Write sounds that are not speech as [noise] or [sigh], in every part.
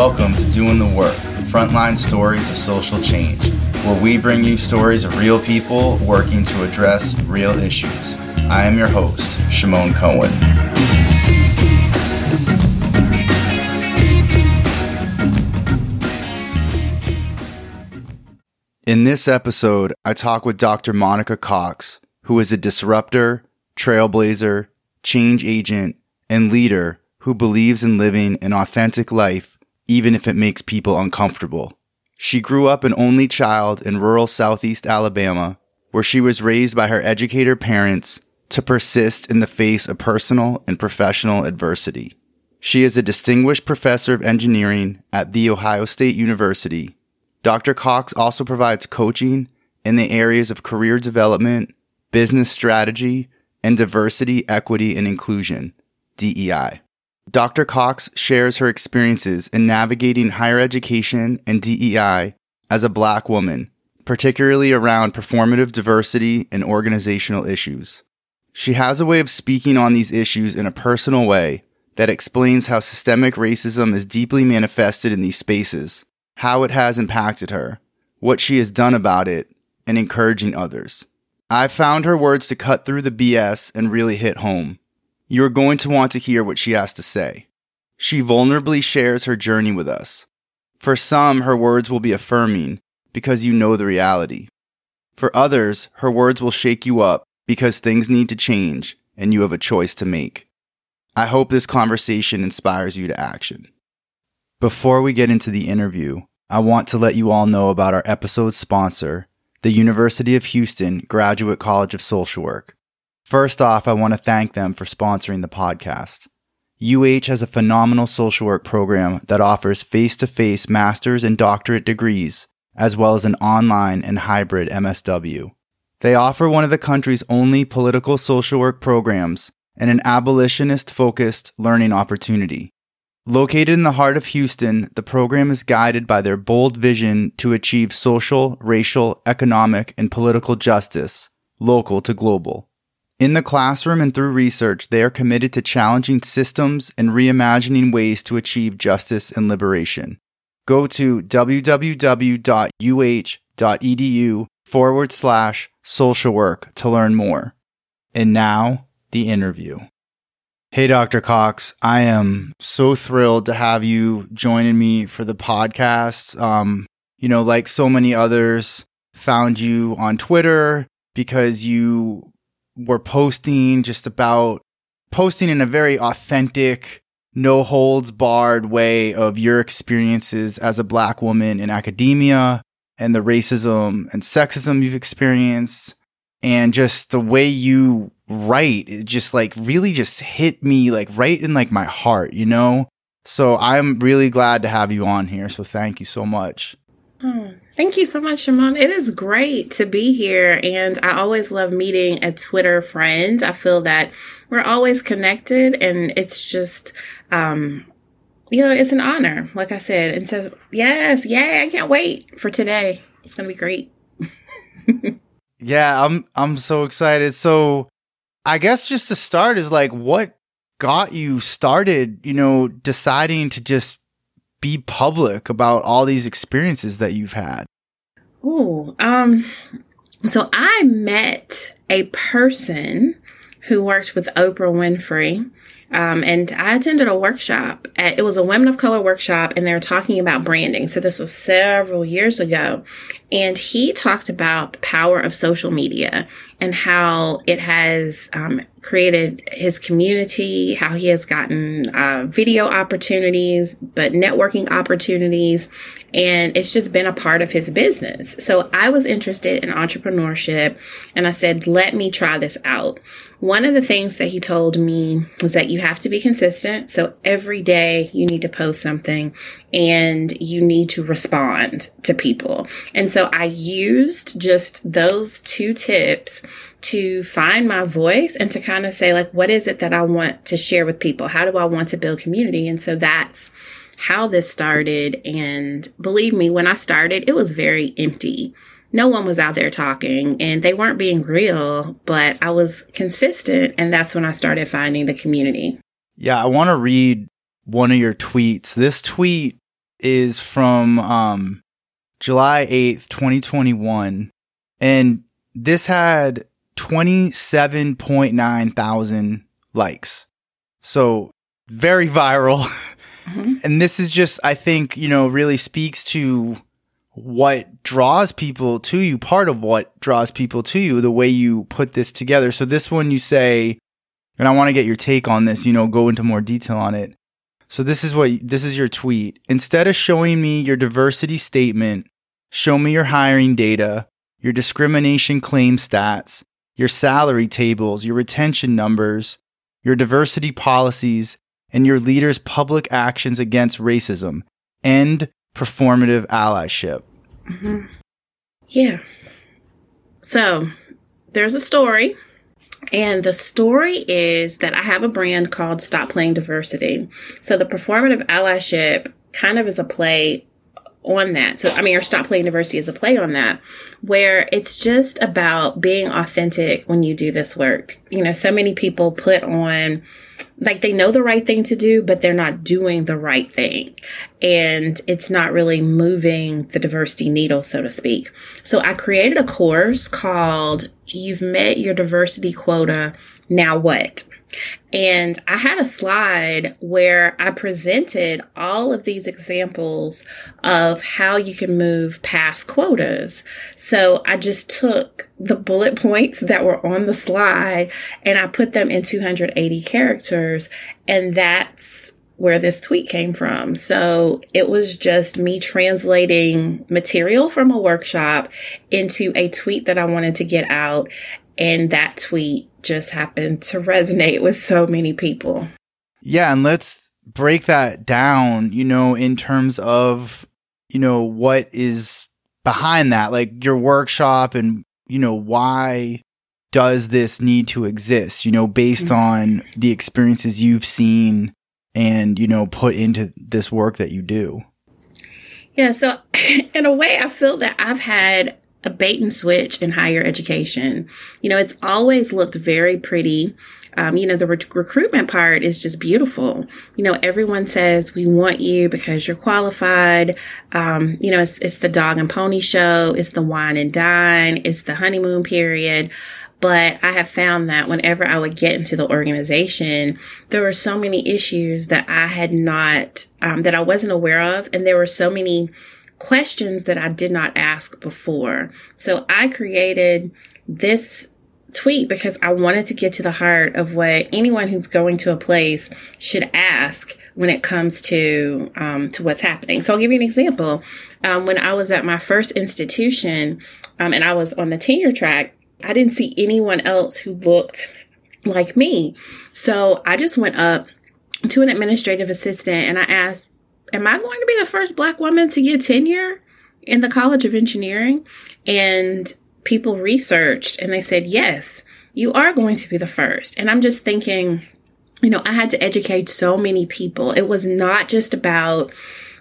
Welcome to Doing the Work, frontline stories of social change, where we bring you stories of real people working to address real issues. I am your host, Shimon Cohen. In this episode, I talk with Dr. Monica Cox, who is a disruptor, trailblazer, change agent, and leader who believes in living an authentic life, even if it makes people uncomfortable. She grew up an only child in rural southeast Alabama, where she was raised by her educator parents to persist in the face of personal and professional adversity. She is a distinguished professor of engineering at The Ohio State University. Dr. Cox also provides coaching in the areas of career development, business strategy, and diversity, equity, and inclusion, DEI. Dr. Cox shares her experiences in navigating higher education and DEI as a black woman, particularly around performative diversity and organizational issues. She has a way of speaking on these issues in a personal way that explains how systemic racism is deeply manifested in these spaces, how it has impacted her, what she has done about it, and encouraging others. I found her words to cut through the BS and really hit home. You are going to want to hear what she has to say. She vulnerably shares her journey with us. For some, her words will be affirming because you know the reality. For others, her words will shake you up because things need to change and you have a choice to make. I hope this conversation inspires you to action. Before we get into the interview, I want to let you all know about our episode sponsor, the University of Houston Graduate College of Social Work. First off, I want to thank them for sponsoring the podcast. UH has a phenomenal social work program that offers face to face master's and doctorate degrees, as well as an online and hybrid MSW. They offer one of the country's only political social work programs and an abolitionist focused learning opportunity. Located in the heart of Houston, the program is guided by their bold vision to achieve social, racial, economic, and political justice, local to global. In the classroom and through research, they are committed to challenging systems and reimagining ways to achieve justice and liberation. Go to www.uh.edu forward slash social work to learn more. And now, the interview. Hey, Dr. Cox, I am so thrilled to have you joining me for the podcast. Um, you know, like so many others, found you on Twitter because you were posting just about posting in a very authentic, no holds barred way of your experiences as a black woman in academia and the racism and sexism you've experienced and just the way you write it just like really just hit me like right in like my heart, you know? So I'm really glad to have you on here. So thank you so much. Hmm. Thank you so much, Shimon. It is great to be here. And I always love meeting a Twitter friend. I feel that we're always connected and it's just, um, you know, it's an honor, like I said. And so, yes, yay, I can't wait for today. It's going to be great. [laughs] yeah, I'm, I'm so excited. So I guess just to start is like, what got you started, you know, deciding to just be public about all these experiences that you've had? Oh, um, so I met a person who worked with Oprah Winfrey. Um, and I attended a workshop. At, it was a women of color workshop, and they were talking about branding. So this was several years ago, and he talked about the power of social media and how it has um, created his community, how he has gotten uh, video opportunities, but networking opportunities, and it's just been a part of his business. So I was interested in entrepreneurship and I said, let me try this out. One of the things that he told me was that you have to be consistent. So every day you need to post something and you need to respond to people. And so I used just those two tips to find my voice and to kind of say, like, what is it that I want to share with people? How do I want to build community? And so that's how this started. And believe me, when I started, it was very empty. No one was out there talking and they weren't being real, but I was consistent. And that's when I started finding the community. Yeah, I want to read one of your tweets. This tweet is from um, July 8th, 2021. And this had 27.9 thousand likes. So very viral. Mm-hmm. And this is just, I think, you know, really speaks to what draws people to you, part of what draws people to you, the way you put this together. So this one you say, and I want to get your take on this, you know, go into more detail on it. So this is what this is your tweet. Instead of showing me your diversity statement, show me your hiring data, your discrimination claim stats, your salary tables, your retention numbers, your diversity policies, and your leaders' public actions against racism. End performative allyship. Mm-hmm. Yeah. So there's a story, and the story is that I have a brand called Stop Playing Diversity. So the performative allyship kind of is a play on that. So, I mean, or Stop Playing Diversity is a play on that, where it's just about being authentic when you do this work. You know, so many people put on, like, they know the right thing to do, but they're not doing the right thing. And it's not really moving the diversity needle, so to speak. So, I created a course called You've Met Your Diversity Quota. Now What? And I had a slide where I presented all of these examples of how you can move past quotas. So I just took the bullet points that were on the slide and I put them in 280 characters. And that's where this tweet came from. So it was just me translating material from a workshop into a tweet that I wanted to get out. And that tweet just happened to resonate with so many people. Yeah, and let's break that down, you know, in terms of, you know, what is behind that, like your workshop and, you know, why does this need to exist, you know, based mm-hmm. on the experiences you've seen and, you know, put into this work that you do? Yeah, so [laughs] in a way, I feel that I've had a bait and switch in higher education. You know, it's always looked very pretty. Um, you know, the recruitment part is just beautiful. You know, everyone says we want you because you're qualified. Um, you know, it's, it's the dog and pony show. It's the wine and dine. It's the honeymoon period. But I have found that whenever I would get into the organization, there were so many issues that I had not, um, that I wasn't aware of. And there were so many questions that I did not ask before. So I created this tweet because I wanted to get to the heart of what anyone who's going to a place should ask when it comes to um, to what's happening. So I'll give you an example. Um, when I was at my first institution um, and I was on the tenure track, I didn't see anyone else who looked like me. So I just went up to an administrative assistant and I asked, am I going to be the first black woman to get tenure in the College of Engineering? And people researched and they said, yes, you are going to be the first. And I'm just thinking, you know, I had to educate so many people. It was not just about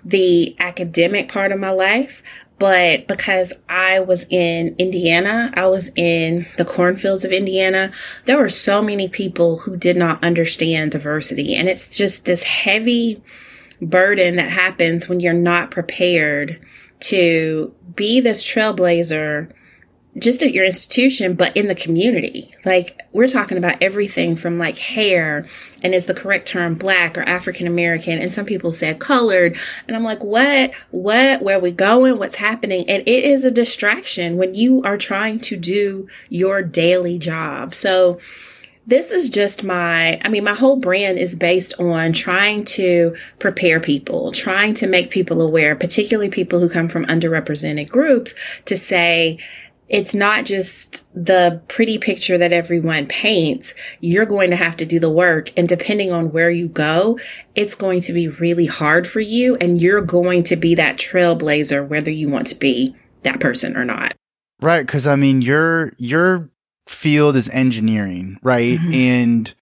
the academic part of my life, but because I was in Indiana, I was in the cornfields of Indiana, there were so many people who did not understand diversity. And it's just this heavy, burden that happens when you're not prepared to be this trailblazer just at your institution, but in the community. Like, we're talking about everything from like hair and is the correct term black or African American? And some people said colored. And I'm like, what? What? Where we going? What's happening? And it is a distraction when you are trying to do your daily job. So, this is just my, I mean, my whole brand is based on trying to prepare people, trying to make people aware, particularly people who come from underrepresented groups, to say, it's not just the pretty picture that everyone paints. You're going to have to do the work. And depending on where you go, it's going to be really hard for you. And you're going to be that trailblazer, whether you want to be that person or not. Right. Cause I mean, you're, you're field is engineering, right? Mm-hmm. And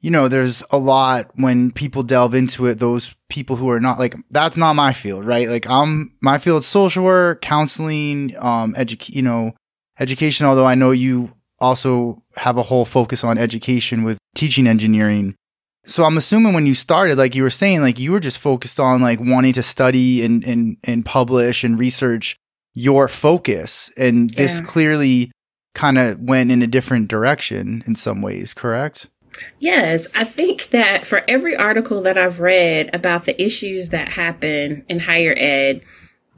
you know, there's a lot when people delve into it, those people who are not like that's not my field, right? Like I'm my field social work, counseling, um education, you know, education, although I know you also have a whole focus on education with teaching engineering. so I'm assuming when you started, like you were saying, like you were just focused on like wanting to study and and and publish and research your focus, and yeah. this clearly kind of went in a different direction in some ways. Correct? Yes, I think that for every article that I've read about the issues that happen in higher ed,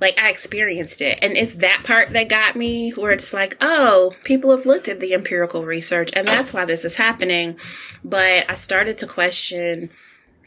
like I experienced it. And it's that part that got me where it's like, oh, people have looked at the empirical research and that's why this is happening. But I started to question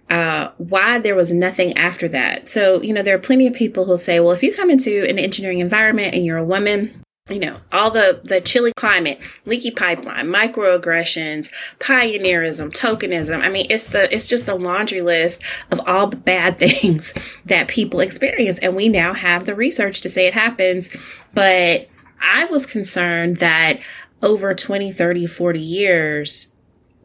uh, why there was nothing after that. So, you know, there are plenty of people who'll say, well, if you come into an engineering environment and you're a woman, you know, all the, the chilly climate, leaky pipeline, microaggressions, pioneerism, tokenism. I mean, it's the, it's just a laundry list of all the bad [laughs] things that people experience. And we now have the research to say it happens. But I was concerned that over 20, 30, 40 years,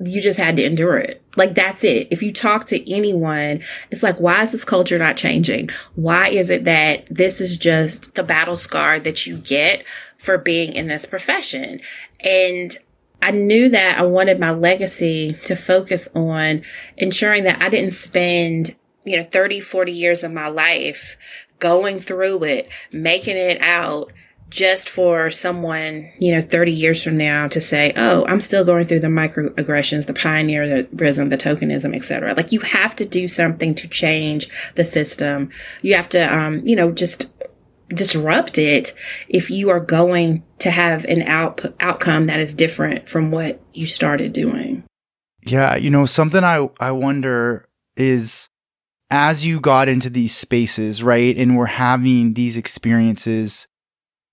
you just had to endure it. Like that's it. If you talk to anyone, it's like, why is this culture not changing? Why is it that this is just the battle scar that you get for being in this profession? And I knew that I wanted my legacy to focus on ensuring that I didn't spend, you know, 30, 40 years of my life going through it, making it out, just for someone, you know, 30 years from now to say, oh, I'm still going through the microaggressions, the pioneerism, the tokenism, etc. Like you have to do something to change the system. You have to, um, you know, just disrupt it if you are going to have an out- outcome that is different from what you started doing. Yeah, you know, something I I wonder is as you got into these spaces, right, and we're having these experiences,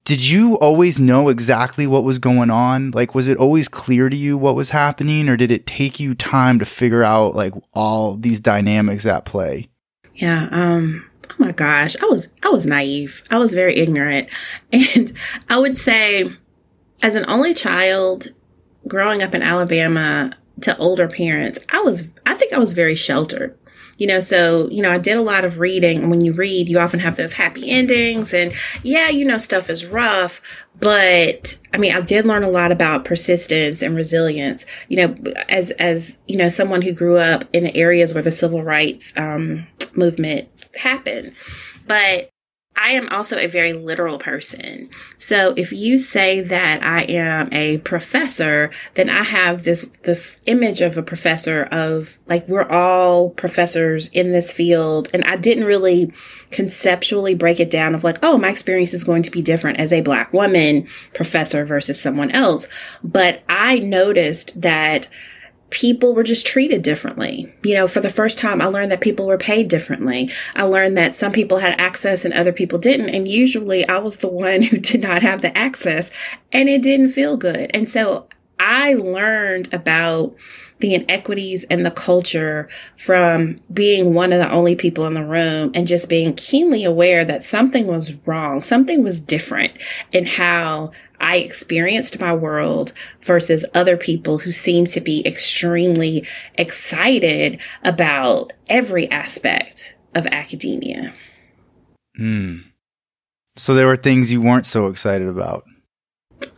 did you always know exactly what was going on? Like, was it always clear to you what was happening, or did it take you time to figure out like all these dynamics at play? Yeah. Um. Oh my gosh, I was I was naive. I was very ignorant, [laughs] and I would say, as an only child, growing up in Alabama to older parents, I was I think I was very sheltered you know, so, you know, I did a lot of reading. And when you read, you often have those happy endings. And yeah, you know, stuff is rough. But I mean, I did learn a lot about persistence and resilience, you know, as, as, you know, someone who grew up in areas where the civil rights um, movement happened. But I am also a very literal person. So if you say that I am a professor, then I have this, this image of a professor of like, we're all professors in this field. And I didn't really conceptually break it down of like, oh, my experience is going to be different as a black woman professor versus someone else. But I noticed that people were just treated differently. You know, for the first time, I learned that people were paid differently. I learned that some people had access and other people didn't. And usually I was the one [laughs] who did not have the access and it didn't feel good. And so I learned about the inequities and the culture from being one of the only people in the room and just being keenly aware that something was wrong, something was different in how I experienced my world versus other people who seem to be extremely excited about every aspect of academia. Hmm. So there were things you weren't so excited about.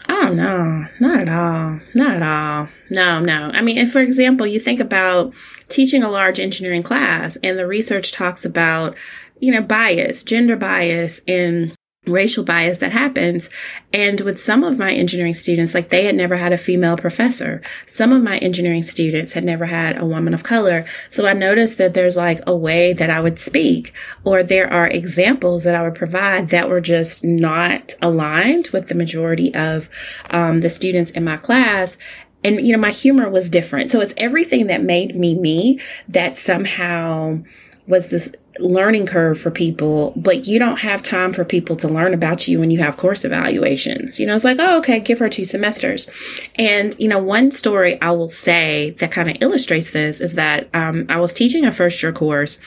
Oh no, not at all. Not at all. No, no. I mean, if for example, you think about teaching a large engineering class and the research talks about, you know, bias, gender bias in racial bias that happens. And with some of my engineering students, like they had never had a female professor. Some of my engineering students had never had a woman of color. So I noticed that there's like a way that I would speak, or there are examples that I would provide that were just not aligned with the majority of um, the students in my class and you know my humor was different so it's everything that made me me that somehow was this learning curve for people, but you don't have time for people to learn about you when you have course evaluations. You know, it's like, oh, okay, give her two semesters. And, you know, one story I will say that kind of illustrates this is that um, I was teaching a first year course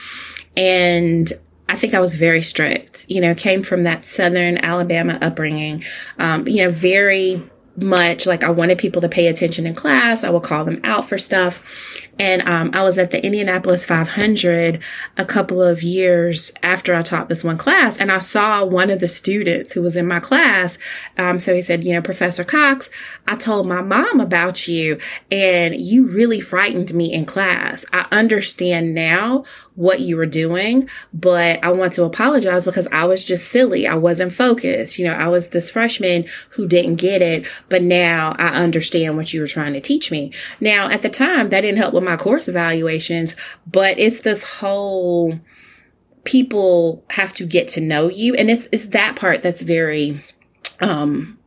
and I think I was very strict, you know, came from that Southern Alabama upbringing, um, you know, very much. Like I wanted people to pay attention in class. I would call them out for stuff. And um, I was at the Indianapolis 500 a couple of years after I taught this one class, and I saw one of the students who was in my class. Um, so he said, You know, Professor Cox, I told my mom about you, and you really frightened me in class. I understand now what you were doing, but I want to apologize because I was just silly. I wasn't focused. You know, I was this freshman who didn't get it, but now I understand what you were trying to teach me. Now, at the time, that didn't help with my course evaluations, but it's this whole people have to get to know you. And it's, it's that part that's very, um,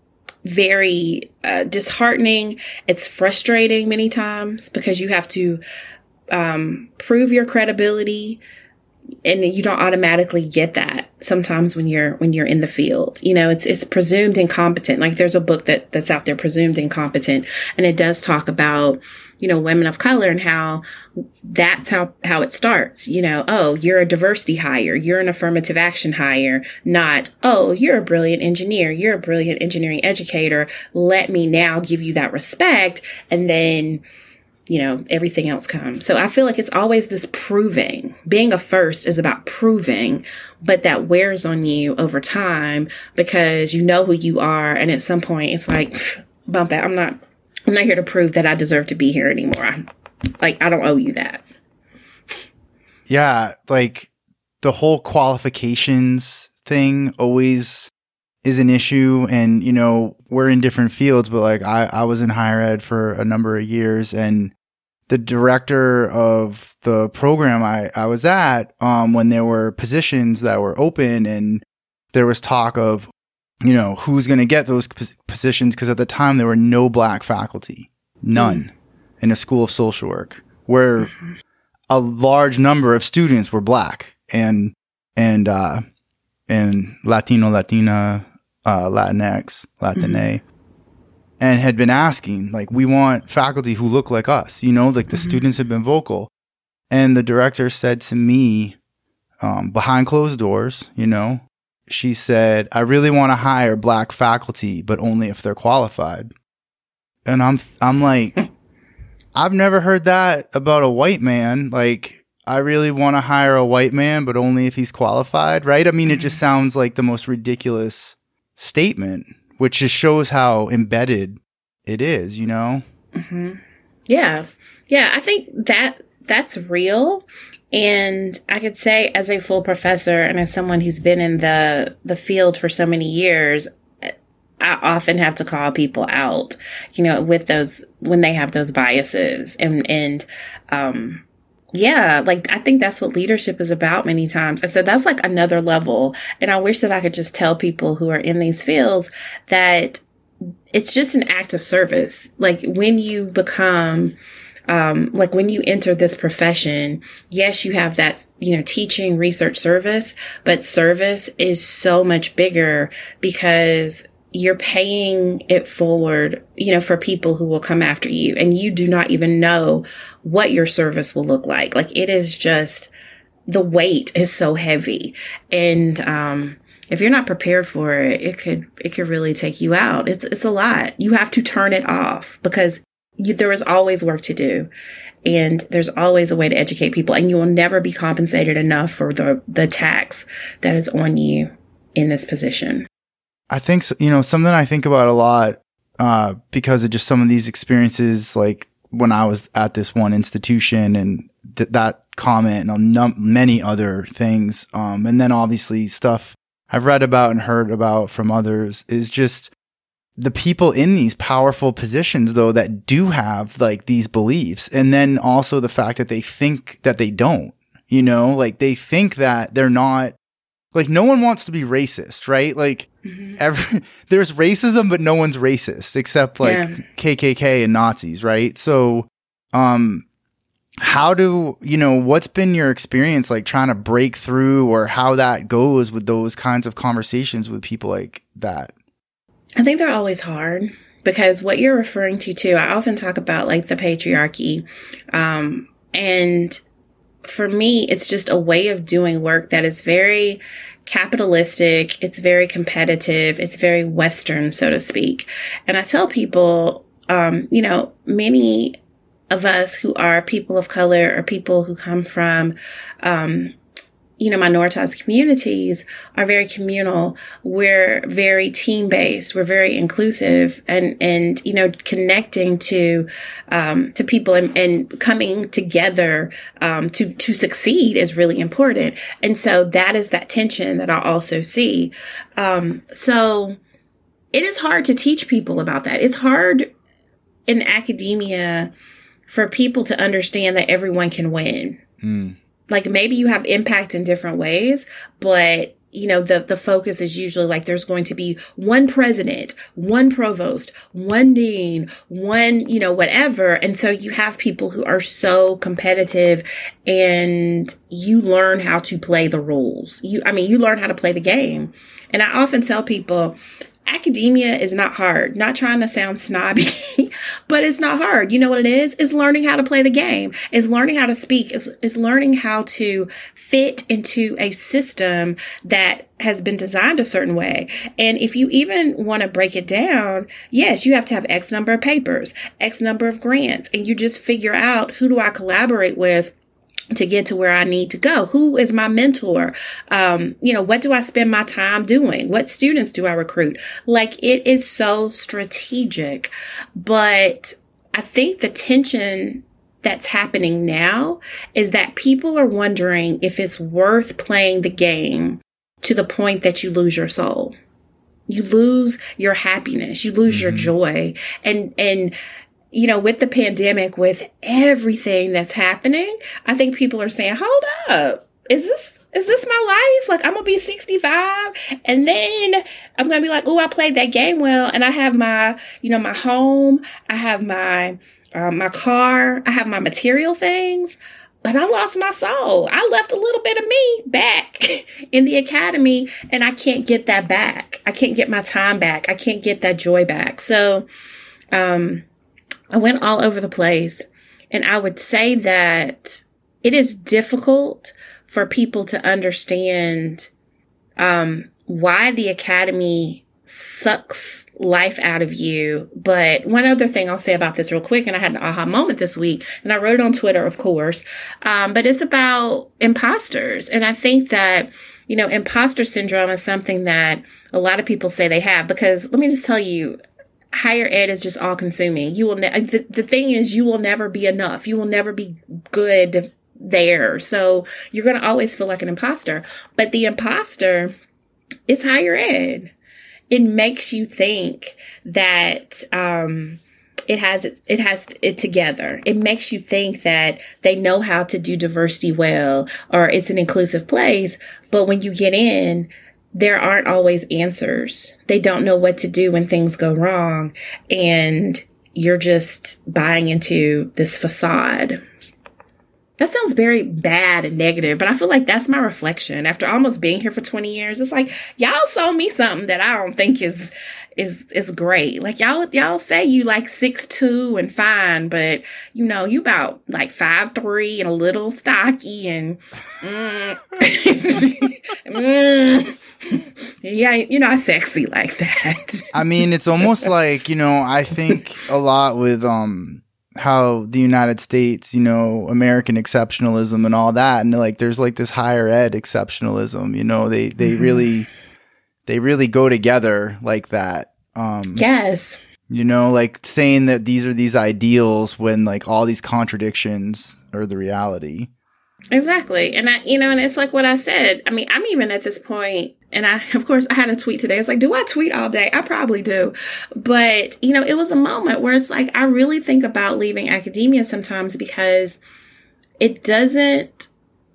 very uh, disheartening. It's frustrating many times because you have to um, prove your credibility and you don't automatically get that sometimes when you're when you're in the field you know it's it's presumed incompetent like there's a book that that's out there presumed incompetent and it does talk about you know women of color and how that's how how it starts you know oh you're a diversity hire you're an affirmative action hire not oh you're a brilliant engineer you're a brilliant engineering educator let me now give you that respect and then you know, everything else comes. So I feel like it's always this proving. Being a first is about proving, but that wears on you over time because you know who you are. And at some point it's like, bump it. I'm not, I'm not here to prove that I deserve to be here anymore. I, like, I don't owe you that. Yeah. Like the whole qualifications thing always is an issue and you know we're in different fields but like I, I was in higher ed for a number of years and the director of the program I, I was at, um, when there were positions that were open and there was talk of, you know, who's going to get those positions. Cause at the time there were no black faculty, none mm. in a school of social work where mm-hmm. a large number of students were black and, and, uh, and Latino, Latina, uh, Latinx, Latine. Mm-hmm and had been asking, like, we want faculty who look like us, you know, like the mm-hmm. students have been vocal. And the director said to me, um, behind closed doors, you know, she said, I really want to hire black faculty, but only if they're qualified. And I'm, I'm like, [laughs] I've never heard that about a white man. Like, I really want to hire a white man, but only if he's qualified, right? I mean, it just mm-hmm. sounds like the most ridiculous statement which just shows how embedded it is, you know? Mm-hmm. Yeah. Yeah. I think that that's real. And I could say as a full professor and as someone who's been in the, the field for so many years, I often have to call people out, you know, with those, when they have those biases and, and, um, yeah, like I think that's what leadership is about many times. And so that's like another level. And I wish that I could just tell people who are in these fields that it's just an act of service. Like when you become, um, like when you enter this profession, yes, you have that, you know, teaching research service, but service is so much bigger because you're paying it forward, you know, for people who will come after you and you do not even know what your service will look like. Like it is just the weight is so heavy. And, um, if you're not prepared for it, it could, it could really take you out. It's, it's a lot. You have to turn it off because you, there is always work to do and there's always a way to educate people and you will never be compensated enough for the, the tax that is on you in this position. I think, you know, something I think about a lot, uh, because of just some of these experiences, like when I was at this one institution and th- that comment and num- many other things. Um, and then obviously stuff I've read about and heard about from others is just the people in these powerful positions though that do have like these beliefs. And then also the fact that they think that they don't, you know, like they think that they're not like no one wants to be racist, right? Like mm-hmm. every [laughs] there's racism, but no one's racist except like yeah. KKK and Nazis, right? So, um, how do you know what's been your experience like trying to break through, or how that goes with those kinds of conversations with people like that? I think they're always hard because what you're referring to too. I often talk about like the patriarchy, um, and for me, it's just a way of doing work that is very capitalistic, it's very competitive, it's very Western, so to speak. And I tell people, um, you know, many of us who are people of color or people who come from um, you know, minoritized communities are very communal. We're very team based. We're very inclusive and, and, you know, connecting to, um, to people and, and coming together, um, to, to succeed is really important. And so that is that tension that I also see. Um, so it is hard to teach people about that. It's hard in academia for people to understand that everyone can win. Mm like maybe you have impact in different ways, but you know, the, the focus is usually like there's going to be one president, one provost, one dean, one, you know, whatever. And so you have people who are so competitive and you learn how to play the rules. You, I mean, you learn how to play the game. And I often tell people, academia is not hard. Not trying to sound snobby, [laughs] but it's not hard. You know what it is? Is learning how to play the game. Is learning how to speak. Is is learning how to fit into a system that has been designed a certain way. And if you even want to break it down, yes, you have to have X number of papers, X number of grants, and you just figure out who do I collaborate with to get to where I need to go? Who is my mentor? Um, you know, what do I spend my time doing? What students do I recruit? Like it is so strategic, but I think the tension that's happening now is that people are wondering if it's worth playing the game to the point that you lose your soul. You lose your happiness, you lose mm-hmm. your joy. And, and you know, with the pandemic, with everything that's happening, I think people are saying, hold up, is this is this my life? Like I'm gonna be 65 and then I'm gonna be like, oh, I played that game well, and I have my, you know, my home, I have my um, my car, I have my material things, but I lost my soul. I left a little bit of me back [laughs] in the academy, and I can't get that back. I can't get my time back. I can't get that joy back. So, um, I went all over the place. And I would say that it is difficult for people to understand um, why the academy sucks life out of you. But one other thing I'll say about this real quick, and I had an aha moment this week, and I wrote it on Twitter, of course, um, but it's about imposters. And I think that, you know, imposter syndrome is something that a lot of people say they have because let me just tell you, higher ed is just all consuming. You will ne- the, the thing is you will never be enough. You will never be good there. So you're going to always feel like an imposter. But the imposter is higher ed. It makes you think that um it has it has it together. It makes you think that they know how to do diversity well or it's an inclusive place, but when you get in, there aren't always answers. They don't know what to do when things go wrong. And you're just buying into this facade. That sounds very bad and negative, but I feel like that's my reflection. After almost being here for 20 years, it's like y'all sold me something that I don't think is is is great. Like y'all y'all say you like six two and fine, but you know you about like five three and a little stocky and mm, [laughs] mm, [laughs] yeah, you're not sexy like that. I mean, it's almost [laughs] like you know I think a lot with um how the United States, you know, American exceptionalism and all that, and like there's like this higher ed exceptionalism. You know, they they mm-hmm. really they really go together like that. Um, yes. You know, like saying that these are these ideals when like all these contradictions are the reality. Exactly. And I, you know, and it's like what I said. I mean, I'm even at this point, and I, [laughs] of course, I had a tweet today. It's like, do I tweet all day? I probably do. But, you know, it was a moment where it's like, I really think about leaving academia sometimes because it doesn't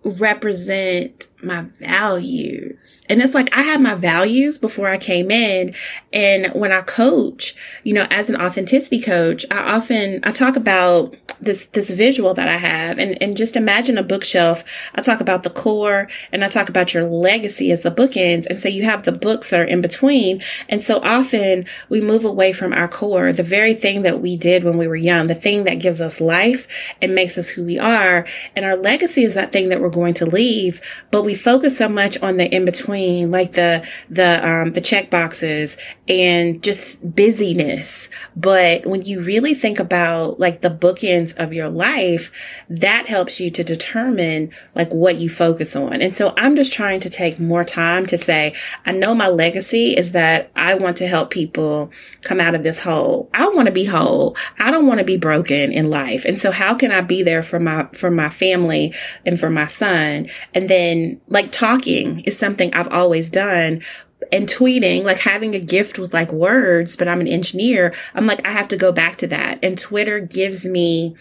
represent my values. And it's like I had my values before I came in. And when I coach, you know, as an authenticity coach, I often I talk about this this visual that I have and, and just imagine a bookshelf. I talk about the core and I talk about your legacy as the bookends. And so you have the books that are in between. And so often we move away from our core, the very thing that we did when we were young, the thing that gives us life and makes us who we are. And our legacy is that thing that we're going to leave, but we we focus so much on the in between, like the the um, the check boxes and just busyness. But when you really think about like the bookends of your life, that helps you to determine like what you focus on. And so I'm just trying to take more time to say, I know my legacy is that I want to help people come out of this hole. I want to be whole. I don't want to be broken in life. And so how can I be there for my for my family and for my son? And then like talking is something I've always done and tweeting, like having a gift with like words, but I'm an engineer. I'm like, I have to go back to that. And Twitter gives me,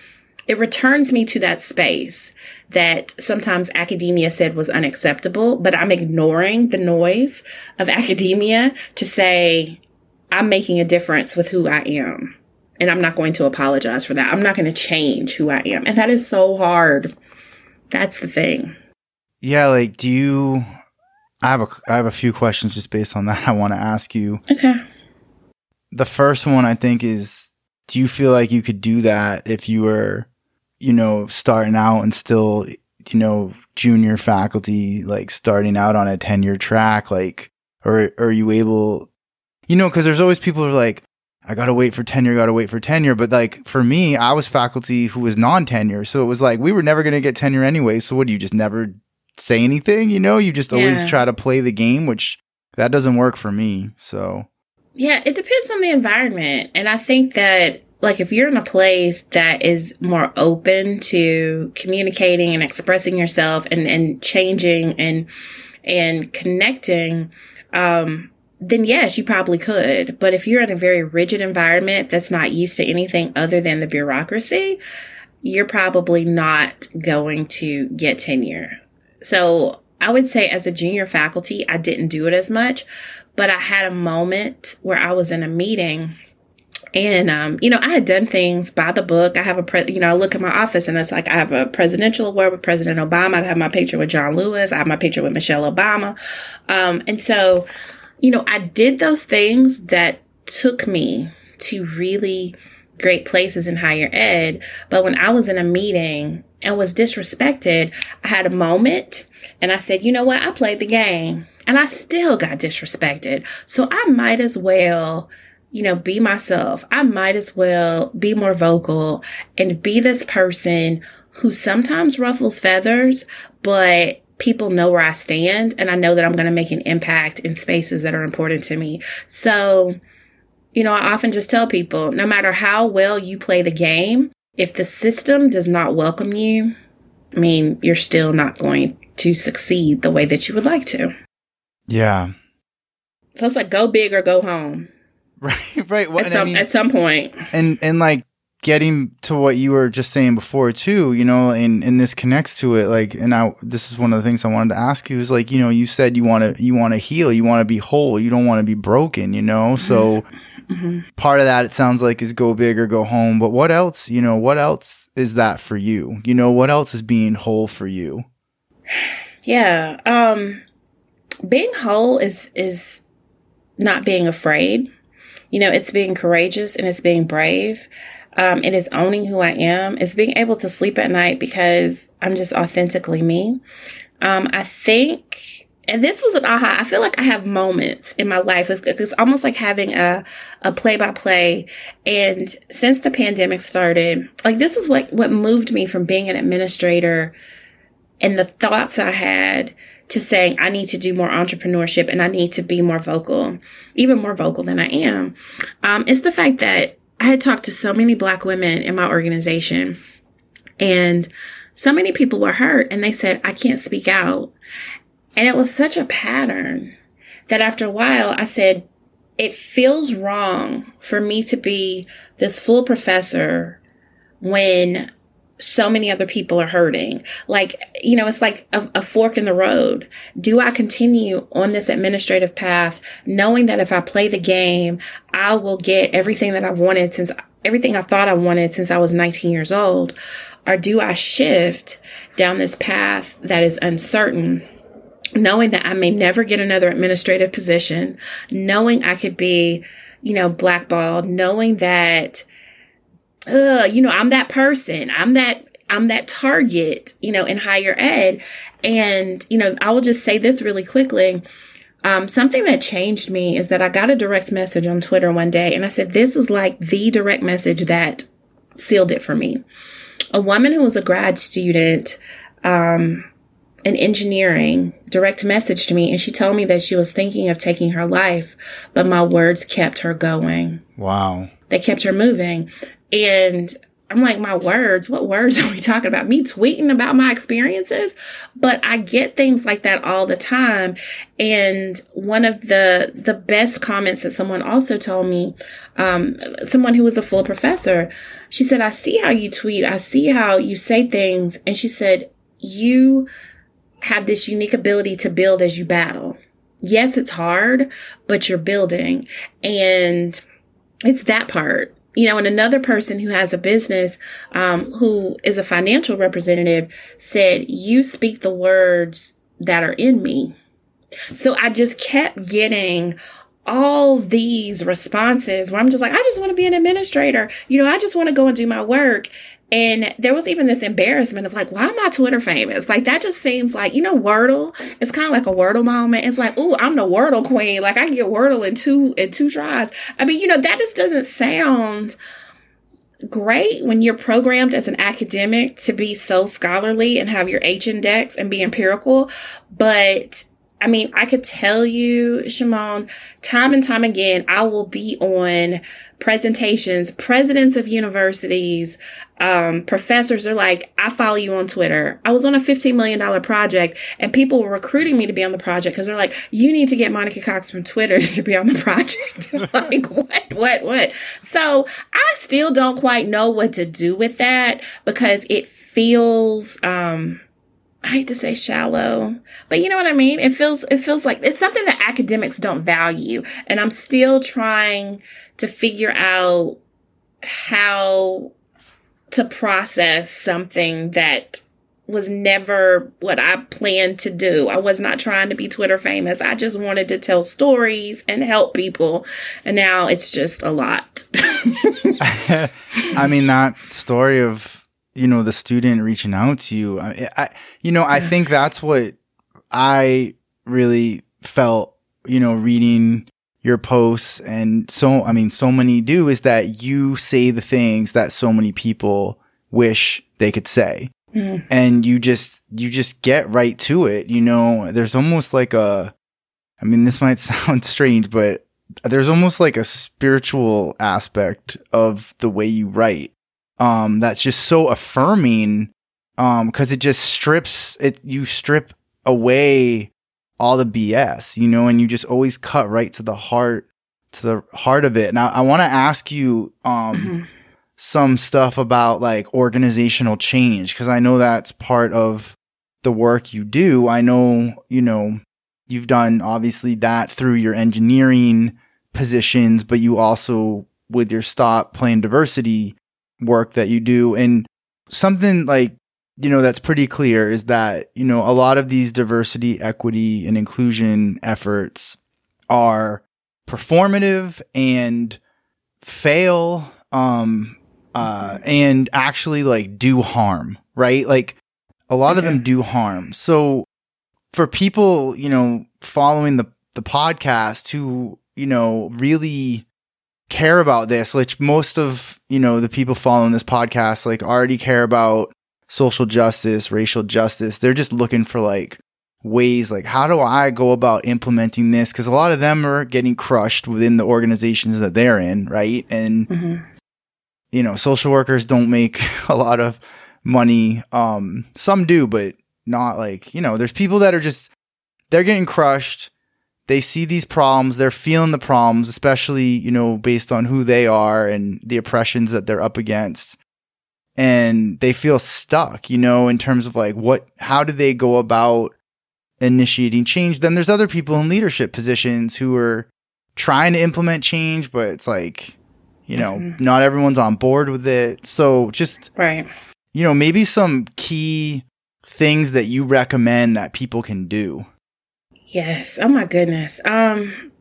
it returns me to that space that sometimes academia said was unacceptable, but I'm ignoring the noise of [laughs] academia to say, I'm making a difference with who I am. And I'm not going to apologize for that. I'm not going to change who I am. And that is so hard. That's the thing. Yeah, like do you I have a I have a few questions just based on [laughs] that I want to ask you. Okay. The first one I think is do you feel like you could do that if you were, you know, starting out and still, you know, junior faculty, like starting out on a tenure track, like, or, or are you able, you know, cause there's always people who are like, I gotta wait for tenure, gotta wait for tenure. But like for me, I was faculty who was non tenure. So it was like, we were never gonna get tenure anyway. So what do you just never say anything, you know, you just always Yeah. try to play the game, which that doesn't work for me. So Yeah, it depends on the environment. And I think that like if you're in a place that is more open to communicating and expressing yourself and, and changing and and connecting, um, then yes, you probably could. But if you're in a very rigid environment that's not used to anything other than the bureaucracy, you're probably not going to get tenure. So I would say as a junior faculty, I didn't do it as much, but I had a moment where I was in a meeting and, um, you know, I had done things by the book. I have a, pre- you know, I look at my office and it's like I have a presidential award with President Obama. I have my picture with John Lewis. I have my picture with Michelle Obama. Um, and so, you know, I did those things that took me to really great places in higher ed. But when I was in a meeting and was disrespected, I had a moment and I said, you know what? I played the game and I still got disrespected. So I might as well, you know, be myself. I might as well be more vocal and be this person who sometimes ruffles feathers, but people know where I stand and I know that I'm going to make an impact in spaces that are important to me. So, you know, I often just tell people no matter how well you play the game, if the system does not welcome you, I mean, you're still not going to succeed the way that you would like to. yeah, So it's like go big or go home [laughs] right, right. Well, at and I some mean- at some point. and and like getting to what you were just saying before too you know and and this connects to it like and i this is one of the things i wanted to ask you is like you know you said you want to you want to heal you want to be whole you don't want to be broken you know so mm-hmm. Mhm. part of that it sounds like is go big or go home but what else you know what else is that for you you know what else is being whole for you [sighs] Yeah. Um being whole is is not being afraid. You know, it's being courageous and it's being brave. Um, it is owning who I am. It's being able to sleep at night because I'm just authentically me. Um, I think, and this was an aha. I feel like I have moments in my life. It's, it's almost like having a a play by play. And since the pandemic started, like this is what what moved me from being an administrator and the thoughts I had to saying I need to do more entrepreneurship and I need to be more vocal, even more vocal than I am, um, is the fact that I had talked to so many Black women in my organization, and so many people were hurt, and they said I can't speak out, and it was such a pattern that after a while I said it feels wrong for me to be this full professor when so many other people are hurting. Like, you know, it's like a, a fork in the road. Do I continue on this administrative path, knowing that if I play the game, I will get everything that I've wanted since everything I thought I wanted since I was 19 years old? Or do I shift down this path that is uncertain? Knowing that I may never get another administrative position, knowing I could be, you know, blackballed, knowing that uh, you know, I'm that person. I'm that I'm that target, you know, in higher ed. And, you know, I will just say this really quickly. Um, something that changed me is that I got a direct message on Twitter one day and I said, this is like the direct message that sealed it for me. A woman who was a grad student, um, in engineering direct messaged me and she told me that she was thinking of taking her life, but my words kept her going. Wow. They kept her moving. And I'm like, my words, what words [laughs] are we talking about? Me tweeting about my experiences? But I get things like that all the time. And one of the, the best comments that someone also told me, um, someone who was a full professor, she said, I see how you tweet. I see how you say things. And she said, you have this unique ability to build as you battle. Yes, it's hard, but you're building. And it's that part you know, and another person who has a business, um, who is a financial representative said, you speak the words that are in me. So I just kept getting all these responses where I'm just like, I just want to be an administrator. You know, I just want to go and do my work. And there was even this embarrassment of like, why am I Twitter famous? Like that just seems like, you know, Wordle. It's kind of like a Wordle moment. It's like, oh, I'm the Wordle queen. Like I can get Wordle in two in two tries. I mean, you know, that just doesn't sound great when you're programmed as an academic to be so scholarly and have your H index and be empirical. But I mean, I could tell you, Shimon, time and time again, I will be on presentations, presidents of universities, um, professors are like, I follow you on Twitter. I was on a $15 million project and people were recruiting me to be on the project because they're like, you need to get Monica Cox from Twitter [laughs] to be on the project. [laughs] like, what, what, what? So I still don't quite know what to do with that because it feels, um, I hate to say shallow, but you know what I mean? It feels it feels like it's something that academics don't value. And I'm still trying to figure out how to process something that was never what I planned to do. I was not trying to be Twitter famous. I just wanted to tell stories and help people. And now it's just a lot. [laughs] [laughs] I mean, that story of you know the student reaching out to you I, I, you know i think that's what i really felt you know reading your posts and so i mean so many do is that you say the things that so many people wish they could say. Mm. and you just you just get right to it you know? There's almost like a i mean this might [laughs] sound strange but there's almost like a spiritual aspect of the way you write um, that's just so affirming um, because it just strips it. You strip away all the BS, you know, and you just always cut right to the heart to the heart of it. Now, I, I want to ask you um, mm-hmm. some stuff about like organizational change because I know that's part of the work you do. I know, you know, you've done obviously that through your engineering positions, but you also with your stop playing diversity work that you do. And something like, you know, that's pretty clear is that, you know, a lot of these diversity, equity, and inclusion efforts are performative and fail, um, uh, and actually like do harm, right? Like a lot okay. of them do harm. So for people, you know, following the, the podcast who, you know, really care about this, which most of, you know, the people following this podcast like already care about social justice, racial justice. They're just looking for like ways like how do I go about implementing this cuz a lot of them are getting crushed within the organizations that they're in, right? And mm-hmm. you know, social workers don't make [laughs] a lot of money. Um some do, but not like, you know, there's people that are just they're getting crushed they see these problems, they're feeling the problems, especially, you know, based on who they are and the oppressions that they're up against. And they feel stuck, you know, in terms of like what, how do they go about initiating change? Then there's other people in leadership positions who are trying to implement change, but it's like, you know, mm-hmm. not everyone's on board with it. So just, right. You know, maybe some key things that you recommend that people can do. Yes. Oh my goodness. Um,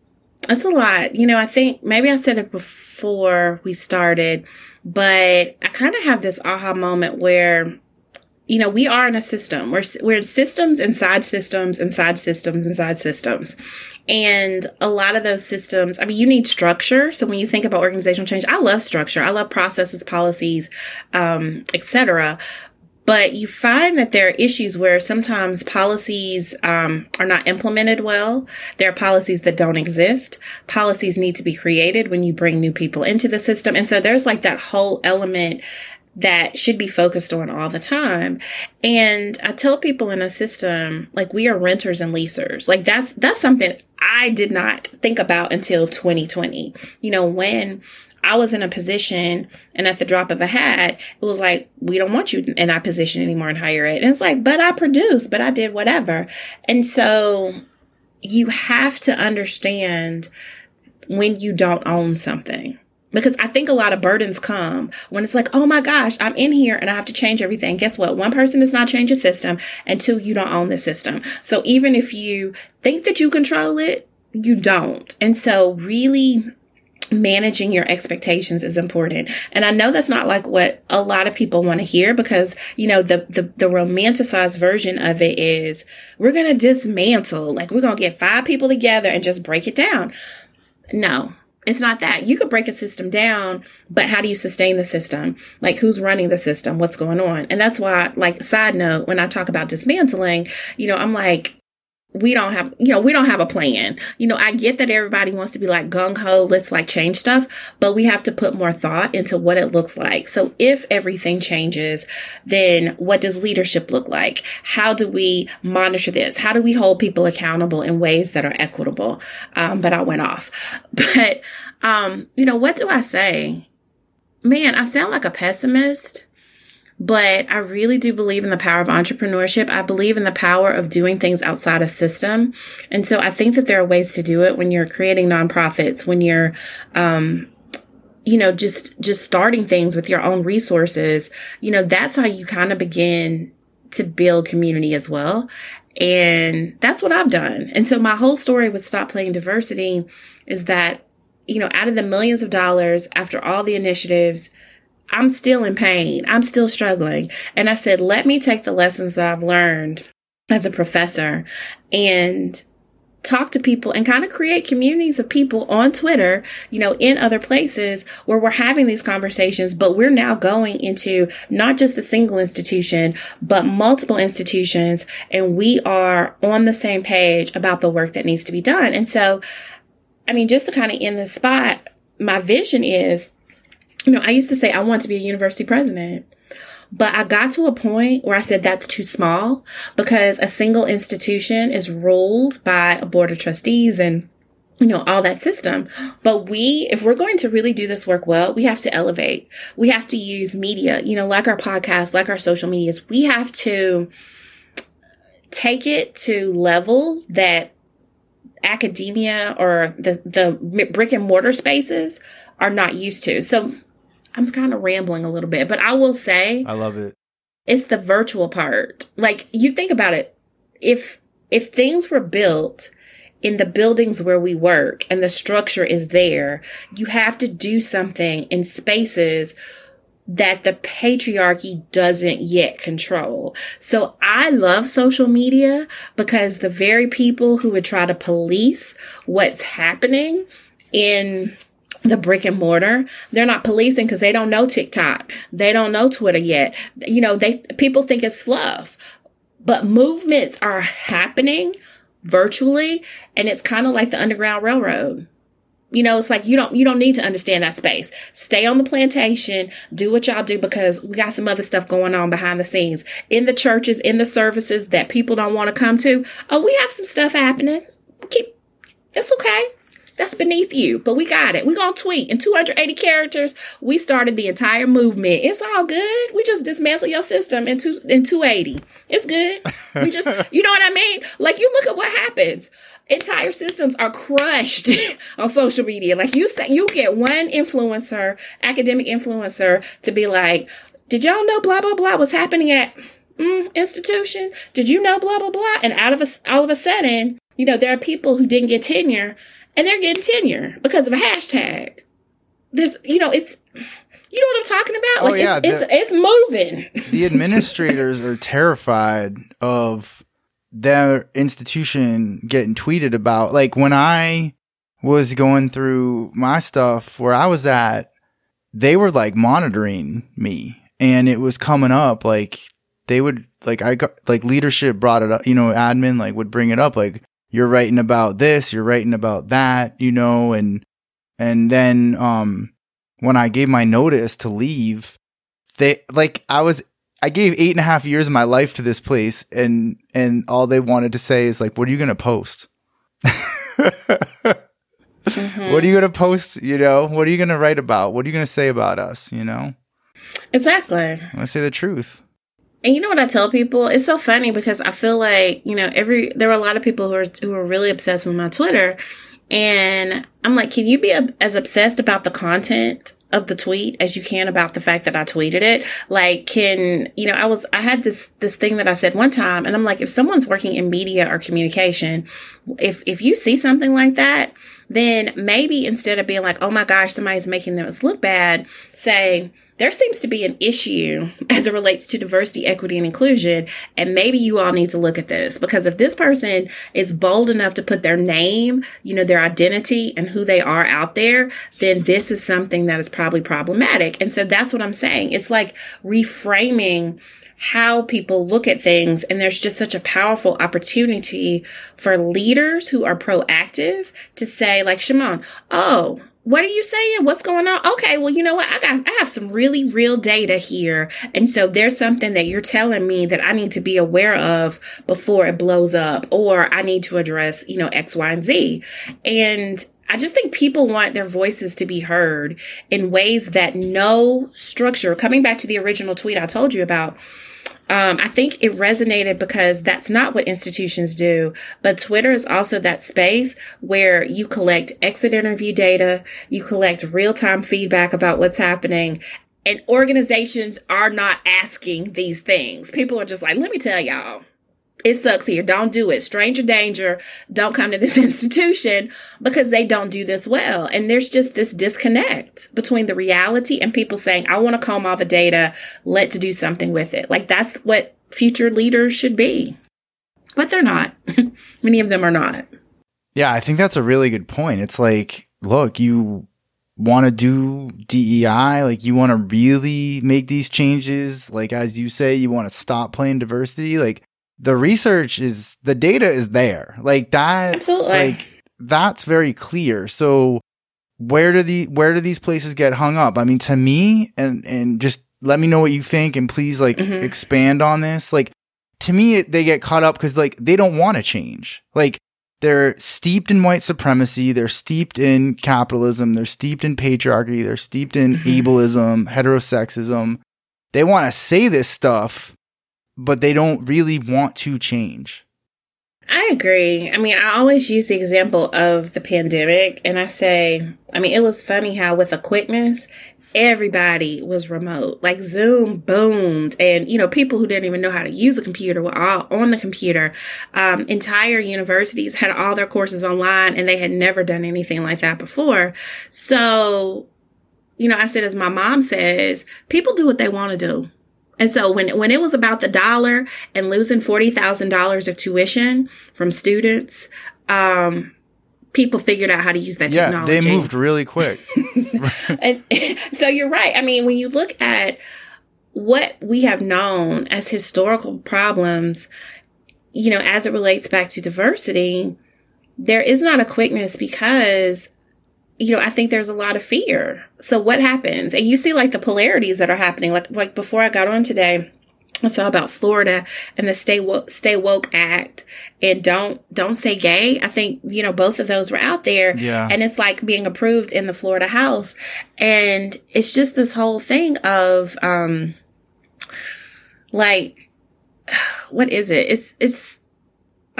that's a lot. You know, I think maybe I said it before we started, but I kind of have this aha moment where you know, we are in a system. We're we're systems inside systems inside systems inside systems. And a lot of those systems, I mean, you need structure. So when you think about organizational change, I love structure. I love processes, policies, um, etc. But you find that there are issues where sometimes policies um, are not implemented well. There are policies that don't exist. Policies need to be created when you bring new people into the system. And so there's like that whole element that should be focused on all the time. And I tell people in a system, like we are renters and leasers. Like that's, that's something I did not think about until 2020. You know, when I was in a position and at the drop of a hat, it was like, we don't want you in that position anymore in higher ed. And it's like, but I produced, but I did whatever. And so you have to understand when you don't own something. Because I think a lot of burdens come when it's like, oh my gosh, I'm in here and I have to change everything. Guess what? One person does not change a system until you don't own the system. So even if you think that you control it, you don't. And so really managing your expectations is important. And I know that's not like what a lot of people want to hear because, you know, the, the, the romanticized version of it is we're going to dismantle, like we're going to get five people together and just break it down. No, it's not that. You could break a system down, but how do you sustain the system? Like who's running the system? What's going on? And that's why, like, side note, when I talk about dismantling, you know, I'm like, we don't have, you know, we don't have a plan. You know, I get that everybody wants to be like gung ho, let's like change stuff, but we have to put more thought into what it looks like. So if everything changes, then what does leadership look like? How do we monitor this? How do we hold people accountable in ways that are equitable? Um, but I went off. [laughs] But, um, you know, what do I say? Man, I sound like a pessimist but I really do believe in the power of entrepreneurship. I believe in the power of doing things outside a system. And so I think that there are ways to do it when you're creating nonprofits, when you're, um, you know, just, just starting things with your own resources. You know, that's how you kind of begin to build community as well. And that's what I've done. And so my whole story with Stop Playing Diversity is that, you know, out of the millions of dollars after all the initiatives, I'm still in pain. I'm still struggling. And I said, let me take the lessons that I've learned as a professor and talk to people and kind of create communities of people on Twitter, you know, in other places where we're having these conversations, but we're now going into not just a single institution, but multiple institutions. And we are on the same page about the work that needs to be done. And so, I mean, just to kind of end the spot, my vision is you know, I used to say I want to be a university president. But I got to a point where I said that's too small because a single institution is ruled by a board of trustees and you know, all that system. But we, if we're going to really do this work well, we have to elevate. We have to use media, you know, like our podcast, like our social medias. We have to take it to levels that academia or the, the brick and mortar spaces are not used to. So I'm kind of rambling a little bit, but I will say I love it. It's the virtual part. Like you think about it, if if things were built in the buildings where we work and the structure is there, you have to do something in spaces that the patriarchy doesn't yet control. So I love social media because the very people who would try to police what's happening in the brick and mortar. They're not policing because they don't know tiktok. They don't know twitter yet. You know they people think it's fluff. But movements are happening virtually and it's kind of like the underground railroad. You know it's like you don't you don't need to understand that space. Stay on the plantation do what y'all do because we got some other stuff going on behind the scenes. In the churches in the services that people don't want to come to. Oh we have some stuff happening. Keep it's okay that's beneath you, but we got it. we to tweet in 280 characters. We started the entire movement. It's all good. We just dismantle your system in, two, in 280. It's good. We just, [laughs] you know what I mean? Like, you look at what happens. Entire systems are crushed [laughs] on social media. Like, you say, you get one influencer, academic influencer, to be like, did y'all know blah, blah, blah was happening at mm, institution? Did you know blah, blah, blah? And out of a, all of a sudden, you know, there are people who didn't get tenure and they're getting tenure because of a hashtag. There's, you know, it's You know what I'm talking about? Oh, Like yeah, it's, the- it's it's moving. [laughs] the administrators are terrified of their institution getting tweeted about. Like when I was going through my stuff where I was at, they were like monitoring me and it was coming up like they would like I got like leadership brought it up, you know, admin like would bring it up like you're writing about this, you're writing about that, you know, and and then um when I gave my notice to leave, they like I was I gave eight and a half years of my life to this place and and all they wanted to say is like, what are you gonna post? Mhm. [laughs] What are you gonna post? You know, what are you gonna write about? What are you gonna say about us? You know? Exactly. I wanna say the truth. And you know what I tell people? It's so funny because I feel like, you know, every there were a lot of people who are who are really obsessed with my Twitter and I'm like, can you be a, as obsessed about the content of the tweet as you can about the fact that I tweeted it? Like, can, you know, I was, I had this, this thing that I said one time and I'm like, if someone's working in media or communication, if, if you see something like that, then maybe instead of being like, oh my gosh, somebody's making this look bad, say, there seems to be an issue as it relates to diversity, equity, and inclusion. And maybe you all need to look at this because if this person is bold enough to put their name, you know, their identity and who they are out there, then this is something that is probably problematic. And so that's what I'm saying. It's like reframing how people look at things. And there's just such a powerful opportunity for leaders who are proactive to say, like, Shimon, oh, what are you saying? What's going on? Okay, well, you know what? I got I have some really real data here. And so there's something that you're telling me that I need to be aware of before it blows up or I need to address, you know, X, Y, and Z. And I just think people want their voices to be heard in ways that no structure, coming back to the original tweet I told you about, um, I think it resonated because that's not what institutions do. But Twitter is also that space where you collect exit interview data, you collect real time feedback about what's happening. And organizations are not asking these things. People are just like, let me tell y'all, it sucks here. Don't do it. Stranger danger. Don't come to this [laughs] institution because they don't do this well. And there's just this disconnect between the reality and people saying, I want to comb all the data. Let's do something with it. Like that's what future leaders should be. But they're not. [laughs] Many of them are not. Yeah, I think that's a really good point. It's like, look, you want to do DEI, like you want to really make these changes, like as you say, you want to stop playing diversity, like the research is the data is there. Like that Absolutely. like that's very clear. So where do the where do these places get hung up? I mean, to me, and and just let me know what you think, and please like Mhm. expand on this. Like to me, it- they get caught up because like they don't want to change. Like they're steeped in white supremacy, they're steeped in capitalism, they're steeped in patriarchy, they're steeped in Mhm. ableism, heterosexism. They want to say this stuff, but they don't really want to change. I agree. I mean, I always use the example of the pandemic, and I say, I mean, it was funny how, with a quickness, everybody was remote. Like Zoom boomed, and you know, people who didn't even know how to use a computer were all on the computer. Um, entire universities had all their courses online, and they had never done anything like that before. So, you know, I said, as my mom says, people do what they want to do. And so when when it was about the dollar and losing forty thousand dollars of tuition from students, um, people figured out how to use that Yeah, technology. they moved really quick. [laughs] [laughs] and [laughs] so you're right. I mean, when you look at what we have known as historical problems, you know, as it relates back to diversity, there is not a quickness because you know, I think there's a lot of fear. So what happens? And you see like the polarities that are happening. Like like before I got on today, I saw about Florida and the Stay Woke, Stay Woke Act and don't don't say gay. I think you know both of those were out there, Yeah. and it's like being approved in the Florida House, and it's just this whole thing of um, like, [sighs] what is it? It's it's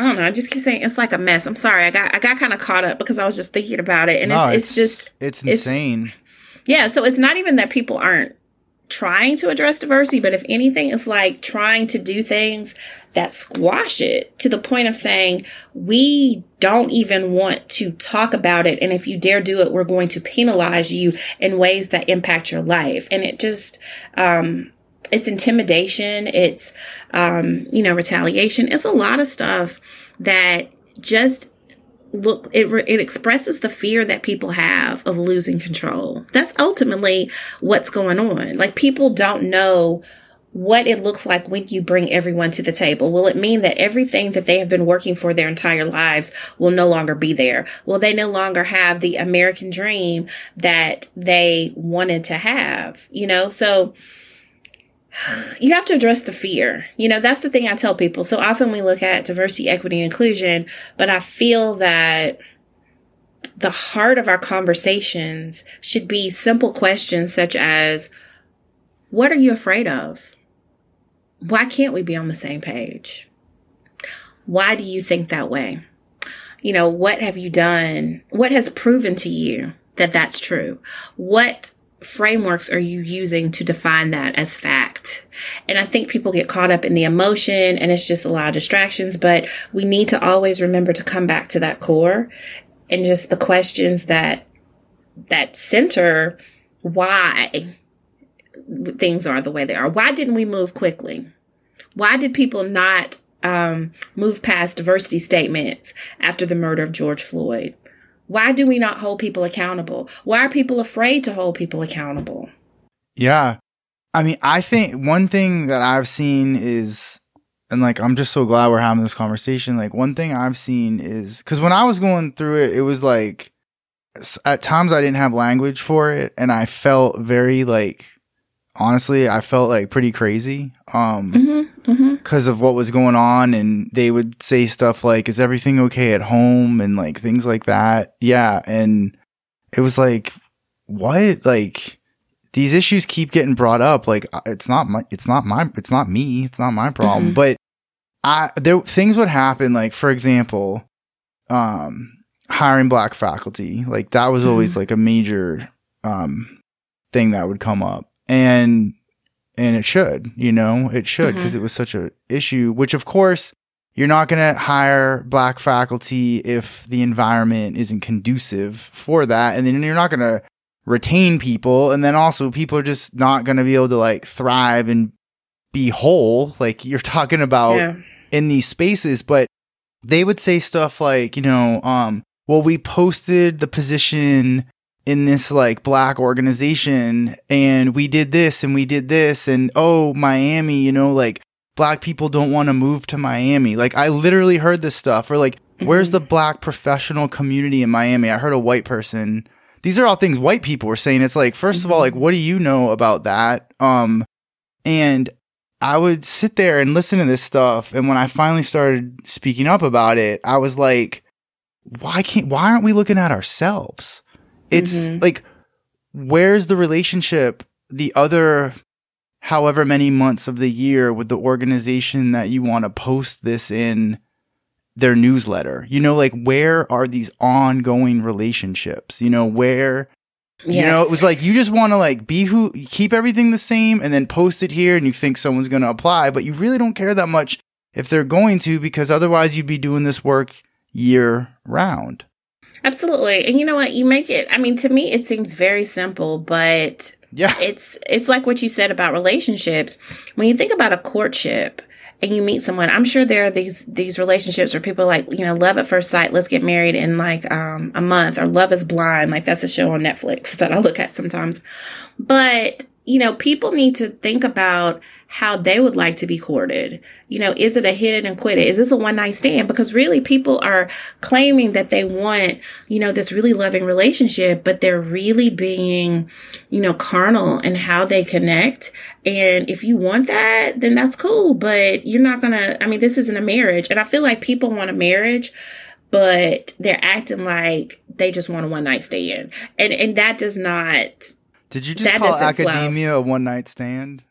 I don't know. I just keep saying it's like a mess. I'm sorry. I got I got kind of caught up because I was just thinking about it, and no, it's, it's just it's it's- insane. yeah. So it's not even that people aren't trying to address diversity, but if anything, it's like trying to do things that squash it to the point of saying, we don't even want to talk about it. And if you dare do it, we're going to penalize you in ways that impact your life. And it just, um, it's intimidation. It's, um, you know, retaliation. It's a lot of stuff that just look it it expresses the fear that people have of losing control that's ultimately what's going on like people don't know what it looks like when you bring everyone to the table. Will it mean that everything that they have been working for their entire lives will no longer be there? Will they no longer have the American dream that they wanted to have? You know, so you have to address the fear. You know, that's the thing I tell people. So often we look at diversity, equity, and inclusion, but I feel that the heart of our conversations should be simple questions such as, what are you afraid of? Why can't we be on the same page? Why do you think that way? You know, what have you done? What has proven to you that that's true? What frameworks are you using to define that as fact? And I think people get caught up in the emotion and it's just a lot of distractions, but we need to always remember to come back to that core and just the questions that that center why things are the way they are. Why didn't we move quickly? Why did people not um, move past diversity statements after the murder of George Floyd? Why do we not hold people accountable? Why are people afraid to hold people accountable? Yeah. I mean, I think one thing that I've seen is, and like, I'm just so glad we're having this conversation. Like, one thing I've seen is because when I was going through it, it was like, at times I didn't have language for it. And I felt very like, honestly, I felt like pretty crazy. Um, mm-hmm, mm-hmm. cause of what was going on. And they would say stuff like, is everything okay at home? And like things like that. Yeah. And it was like, what? Like, these issues keep getting brought up. Like, it's not my, it's not my, it's not me. It's not my problem. Mm-hmm. But I, there, things would happen. Like, for example, um, hiring black faculty. Like, that was always mm-hmm. like a major, um, thing that would come up and and it should, you know, it should because mm-hmm. it was such a issue. Which of course you're not going to hire black faculty if the environment isn't conducive for that, and then you're not going to retain people, and then also people are just not going to be able to like thrive and be whole, like you're talking about yeah. in these spaces. But they would say stuff like, you know, um, well, we posted the position in this like black organization and we did this and we did this and oh Miami, you know, like black people don't want to move to Miami. Like I literally heard this stuff or like mm-hmm. where's the black professional community in Miami? I heard a white person. These are all things white people were saying. It's like 1st mm-hmm. of all like mm-hmm. what do you know about that? Um and I would sit there and listen to this stuff and when I finally started speaking up about it, I was like why can't why aren't we looking at ourselves? It's mm-hmm. like, where's the relationship the other however many months of the year with the organization that you want to post this in their newsletter? You know, like, where are these ongoing relationships? You know, where. Yes. You know, it was like you just want to like be who keep everything the same and then post it here and you think someone's going to apply, but you really don't care that much if they're going to because otherwise you'd be doing this work year round. Absolutely. And you know what? You make it I mean to me it seems very simple, but yeah. It's it's like what you said about relationships. When you think about a courtship and you meet someone, I'm sure there are these these relationships where people like, you know, love at first sight, let's get married in like um a month or love is blind, like that's a show on Netflix [laughs] that I look at sometimes. But you know, people need to think about how they would like to be courted. You know, is it a hit it and quit it? Is this a one night stand? Because really people are claiming that they want, you know, this really loving relationship, but they're really being, you know, carnal in how they connect. And if you want that, then that's cool, but you're not gonna, I mean, this isn't a marriage. And I feel like people want a marriage but they're acting like they just want a one night stand. And and that does not did you just call academia flow. a one night stand?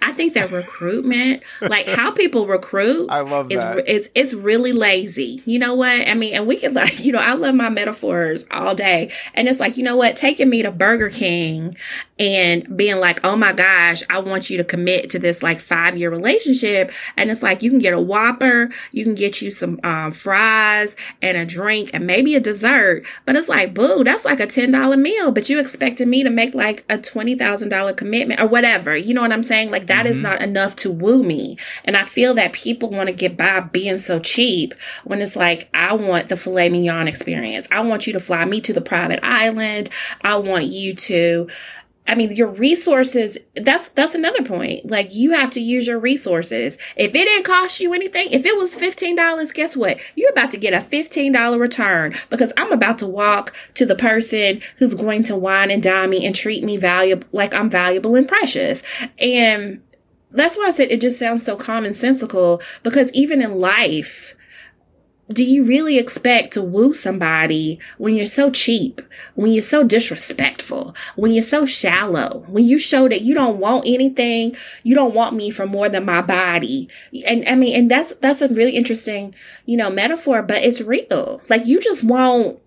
I think that recruitment, like how people recruit, [laughs] I love is, that. It's it's really lazy. You know what? I mean, and we can [laughs] like, you know, I love my metaphors all day, and it's like, you know what? Taking me to Burger King and being like, oh my gosh, I want you to commit to this like five year relationship. And it's like, you can get a Whopper, you can get you some um, fries and a drink and maybe a dessert. But it's like, boo, that's like a $10 meal. But you expected me to make like a $20,000 commitment or whatever. You know what I'm saying? Like, that mm-hmm. is not enough to woo me. And I feel that people want to get by being so cheap when it's like, I want the filet mignon experience. I want you to fly me to the private island. I want you to I mean, your resources, that's, that's another point. Like you have to use your resources. If it didn't cost you anything, if it was $15, guess what? You're about to get a $15 return because I'm about to walk to the person who's going to wine and dine me and treat me valuable, like I'm valuable and precious. And that's why I said it just sounds so commonsensical because even in life, do you really expect to woo somebody when you're so cheap, when you're so disrespectful, when you're so shallow, when you show that you don't want anything, you don't want me for more than my body. And I mean, and that's, that's a really interesting, you know, metaphor, but it's real. Like you just want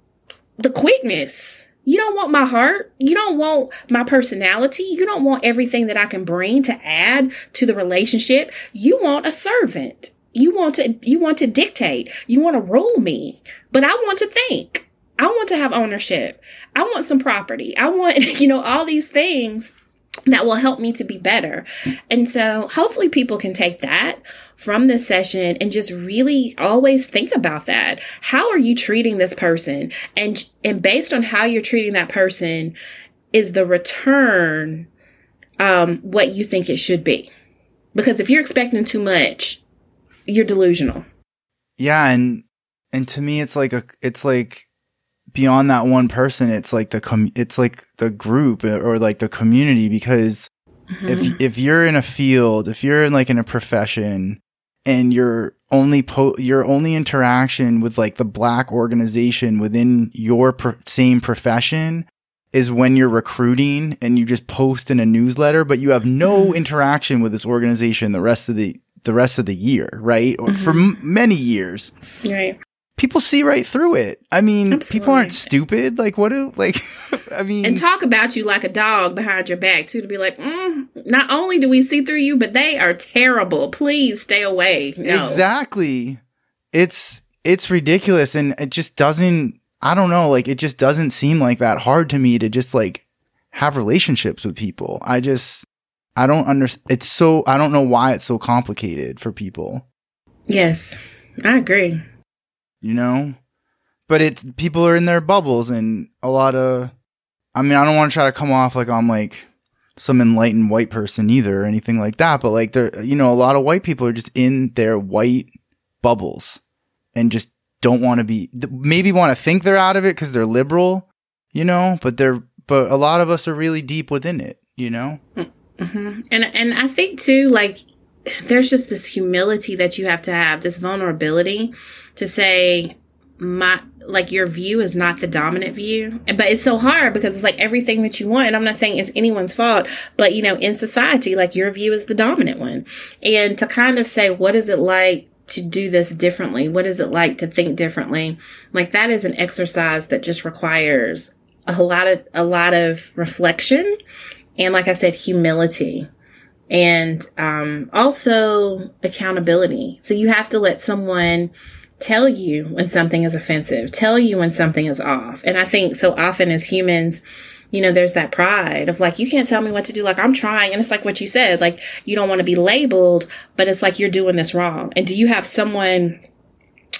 the quickness. You don't want my heart. You don't want my personality. You don't want everything that I can bring to add to the relationship. You want a servant. You want to you want to dictate. You want to rule me. But I want to think. I want to have ownership. I want some property. I want, [laughs] you know, all these things that will help me to be better. And so hopefully people can take that from this session and just really always think about that. How are you treating this person? And and based on how you're treating that person is the return um what you think it should be. Because if you're expecting too much, you're delusional. Yeah, and and to me it's like a it's like beyond that one person, it's like the com- it's like the group or like the community because mm-hmm. if if you're in a field, if you're in like in a profession and your only po- your only interaction with like the black organization within your pro- same profession is when you're recruiting and you just post in a newsletter but you have no mm-hmm. interaction with this organization the rest of the the rest of the year, right? Or mm-hmm. for m- many years. Right. People see right through it. I mean, Absolutely. people aren't stupid. Like, what do, like, [laughs] I mean. And talk about you like a dog behind your back, too, to be like, mm, not only do we see through you, but they are terrible. Please stay away. No. Exactly. It's, it's ridiculous. And it just doesn't, I don't know, like, it just doesn't seem like that hard to me to just like have relationships with people. I just, I don't understand. It's so, I don't know why it's so complicated for people. Yes, I agree. You know? But it's, people are in their bubbles and a lot of, I mean, I don't want to try to come off like I'm like some enlightened white person either or anything like that. But like, there, you know, a lot of white people are just in their white bubbles and just don't want to be, maybe want to think they're out of it because they're liberal, you know, but they're, but a lot of us are really deep within it, you know? Mm. Mm. Mm-hmm. And and I think too, like there's just this humility that you have to have, this vulnerability to say my like your view is not the dominant view but it's so hard because it's like everything that you want and i'm not saying it's anyone's fault but you know in society like your view is the dominant one and to kind of say what is it like to do this differently what is it like to think differently like that is an exercise that just requires a lot of a lot of reflection and like I said, humility and um, also accountability. So you have to let someone tell you when something is offensive, tell you when something is off. And I think so often as humans, you know, there's that pride of like, you can't tell me what to do. Like, I'm trying. And it's like what you said, like, you don't want to be labeled, but it's like you're doing this wrong. And do you have someone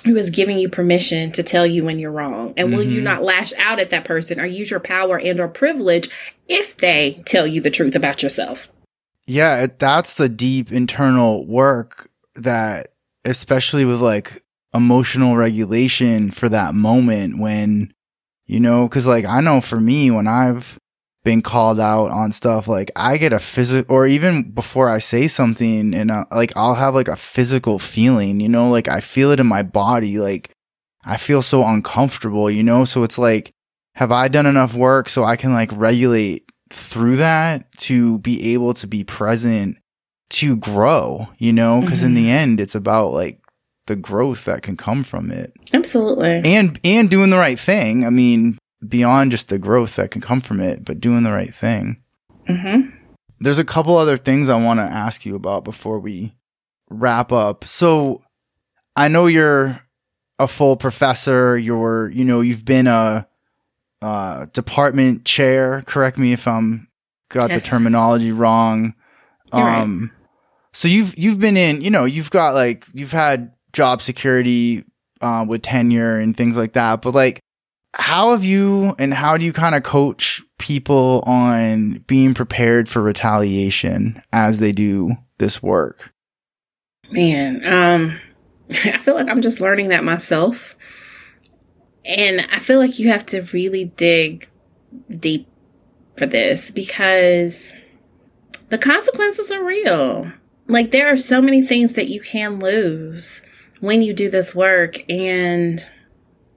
who is giving you permission to tell you when you're wrong and mm-hmm. will you mm-hmm. not lash out at that person or use your power and or privilege if they tell you the truth about yourself yeah that's the deep internal work that especially with like emotional regulation for that moment when you know because like i know for me when i've been called out on stuff like i get a physical or even before i say something and uh, like i'll have like a physical feeling you know like i feel it in my body like i feel so uncomfortable you know so it's like have i done enough work so i can like regulate through that to be able to be present to grow you know because mm-hmm. in the mm-hmm. end it's about like the growth that can come from it absolutely and and doing the right thing i mean beyond just the growth that can come from it, but doing the right thing. Mm-hmm. There's a couple other things I want to ask you about before we wrap up. So I know you're a full professor. You're, you know, you've been a, uh, department chair. Correct me if I'm got Yes. the terminology wrong. You're right. Um, so you've you've been in, you know, you've got like you've had job security uh, with tenure and things like that. But like, how have you and how do you kind of coach people on being prepared for retaliation as they do this work? Man, um, [laughs] I feel like I'm just learning that myself. And I feel like you have to really dig deep for this because the consequences are real. Like, there are so many things that you can lose when you do this work. And,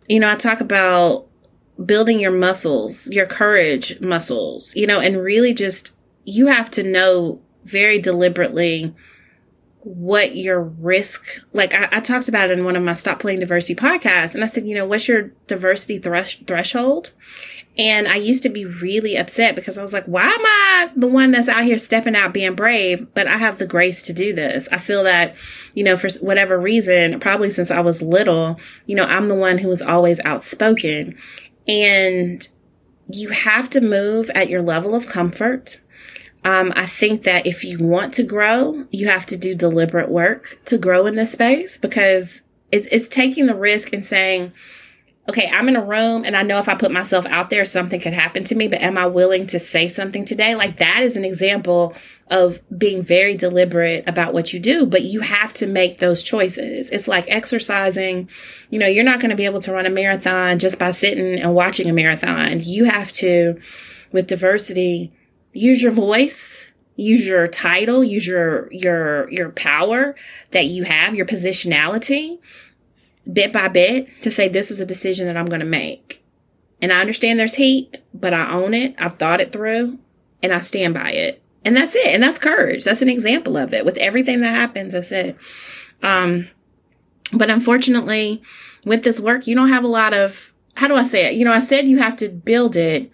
you know, I talk about building your muscles, your courage muscles, you know, and really just, you have to know very deliberately what your risk like I, I talked about it in one of my stop playing diversity podcasts and i said you know what's your diversity thresh- threshold? And i used to be really upset because i was like why am i the one that's out here stepping out being brave? But i have the grace to do this. I feel that you know for whatever reason probably since i was little you know i'm the one who was always outspoken. And you have to move at your level of comfort um, I think that if you want to grow, you have to do deliberate work to grow in this space because it's, it's taking the risk and saying, okay, I'm in a room and I know if I put myself out there, something could happen to me, but am I willing to say something today? Like that is an example of being very deliberate about what you do, but you have to make those choices. It's like exercising. You know, you're not going to be able to run a marathon just by sitting and watching a marathon. You have to, with diversity, use your voice use your title use your your your power that you have your positionality bit by bit to say this is a decision that i'm going to make. And i understand there's heat but i own it. I've thought it through and i stand by it. And that's it. And that's courage. That's an example of it. With everything that happens that's it. Um but unfortunately with this work you don't have a lot of how do i say it? You know i said you have to build it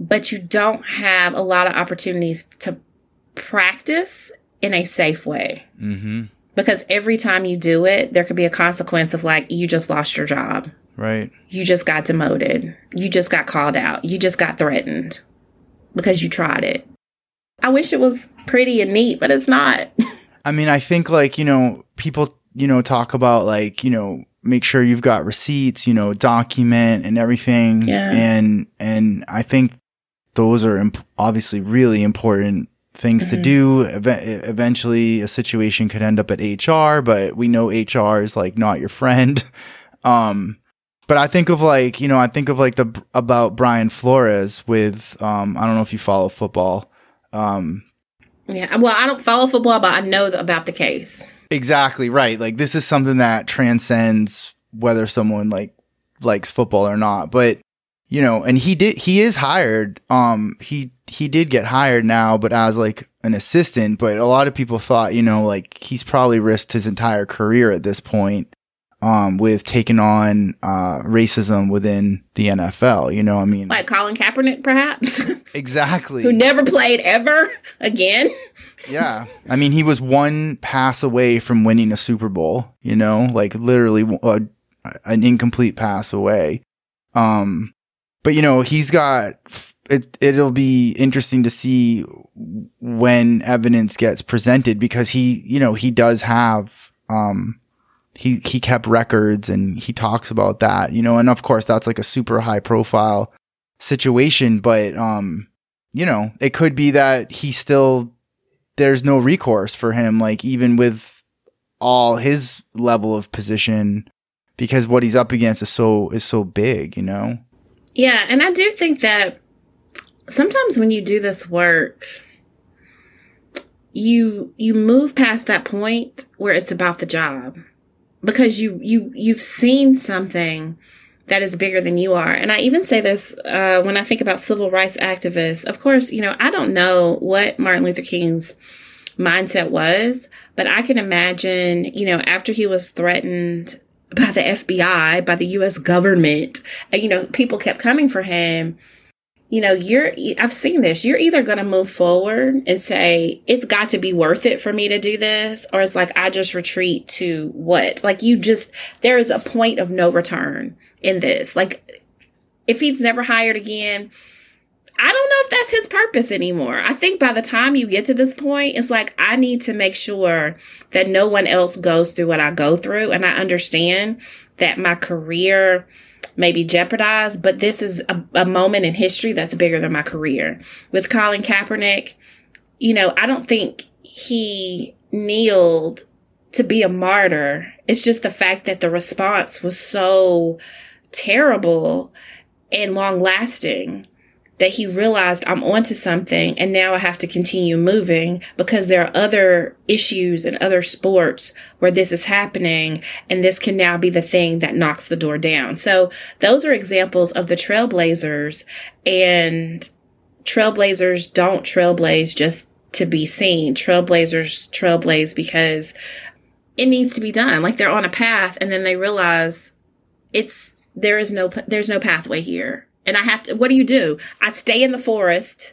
but you don't have a lot of opportunities to practice in a safe way. Mm-hmm. Because every time you do it, there could be a consequence of like, you just lost your job. Right. You just got demoted. You just got called out. You just got threatened because you tried it. I wish it was pretty and neat, but it's not. [laughs] I mean, I think like, you know, people, you know, talk about like, you know, make sure you've got receipts, you know, document and everything. Yeah. And, and I think those are imp- obviously really important things to Mhm. do. Eve- eventually a situation could end up at HR, but we know HR is like not your friend. [laughs] Um, but I think of like, you know, I think of like the, about Brian Flores with, um, I don't know if you follow football. Um, yeah. Well, I don't follow football, but I know th- about the case. Exactly right. Like this is something that transcends whether someone like likes football or not. But you know, and he did he is hired. Um he he did get hired now, but as like an assistant, but a lot of people thought, you know, like he's probably risked his entire career at this point um with taking on uh racism within the NFL, you know, I mean Like Colin Kaepernick, perhaps, [laughs] exactly. who never played ever again. Yeah. I mean, he was one pass away from winning a Super Bowl, you know, like literally uh, an incomplete pass away. Um, but you know, he's got it, it'll be interesting to see when evidence gets presented because he, you know, he does have, um, he, he kept records and he talks about that, you know, and of course that's like a super high profile situation, but, um, you know, it could be that he still there's no recourse for him, like even with all his level of position, because what he's up against is so is so big, you know. Yeah, and I do think that sometimes when you do this work, you you move past that point where it's about the job because you you you've seen something that is bigger than you are. And I even say this uh, when I think about civil rights activists. Of course, you know I don't know what Martin Luther King's mindset was, but I can imagine, you know, after he was threatened by the FBI, by the US government, you know, people kept coming for him. you know, you're, I've seen this. You're either going to move forward and say, it's got to be worth it for me to do this, or it's like, I just retreat to what? Like, you just, there is a point of no return in this. Like, if he's never hired again, I don't know if that's his purpose anymore. I think by the time you get to this point, it's like I need to make sure that no one else goes through what I go through. And I understand that my career may be jeopardized, but this is a, a moment in history that's bigger than my career. With Colin Kaepernick, you know, I don't think he kneeled to be a martyr. It's just the fact that the response was so terrible and long lasting that he realized I'm onto something and now I have to continue moving because there are other issues and other sports where this is happening and this can now be the thing that knocks the door down. So those are examples of the trailblazers and trailblazers don't trailblaze just to be seen. Trailblazers trailblaze because it needs to be done. Like they're on a path and then they realize it's there is no there's no pathway here and I have to, what do you do? I stay in the forest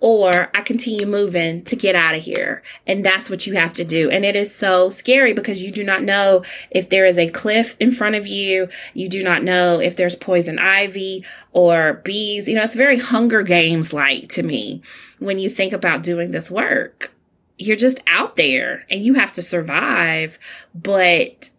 or I continue moving to get out of here. And that's what you have to do. And it is so scary because you do not know if there is a cliff in front of you. You do not know if there's poison ivy or bees. You know, it's very Hunger Games like to me when you think about doing this work. You're just out there and you have to survive, but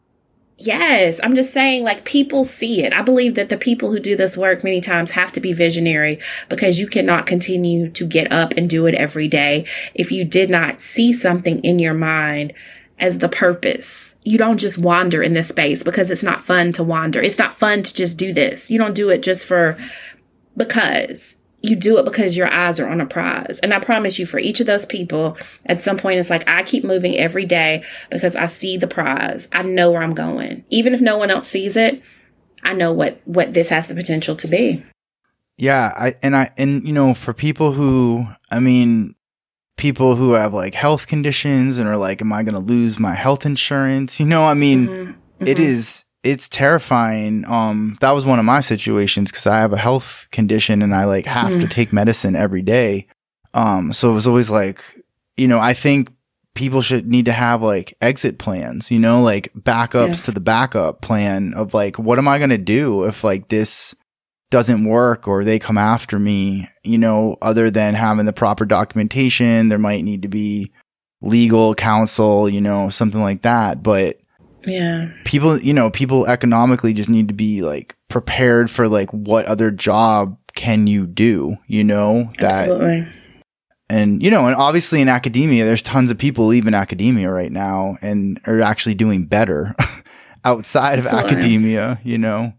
Yes, I'm just saying, like, people see it. I believe that the people who do this work many times have to be visionary because you cannot continue to get up and do it every day if you did not see something in your mind as the purpose. You don't just wander in this space because it's not fun to wander. It's not fun to just do this. You don't do it just for because you do it because your eyes are on a prize. And I promise you, for each of those people, at some point, it's like I keep moving every day because I see the prize. I know where I'm going. Even if no one else sees it, I know what what this has the potential to be. Yeah, I and I and you know, for people who, I mean, people who have like health conditions and are like, am I going to lose my health insurance? You know, I mean, mm-hmm. Mm-hmm. It is it's terrifying. Um, that was one of my situations because I have a health condition and I like have mm. to take medicine every day. Um, so it was always like, you know, I think people should need to have like exit plans, you know, like backups yeah. to the backup plan of like, what am I going to do if like this doesn't work or they come after me, you know, other than having the proper documentation, there might need to be legal counsel, you know, something like that. But, yeah. People, you know, people economically just need to be like prepared for like what other job can you do, you know? That, Absolutely. And, you know, and obviously in academia, there's tons of people leaving academia right now and are actually doing better [laughs] outside Absolutely. of academia, you know?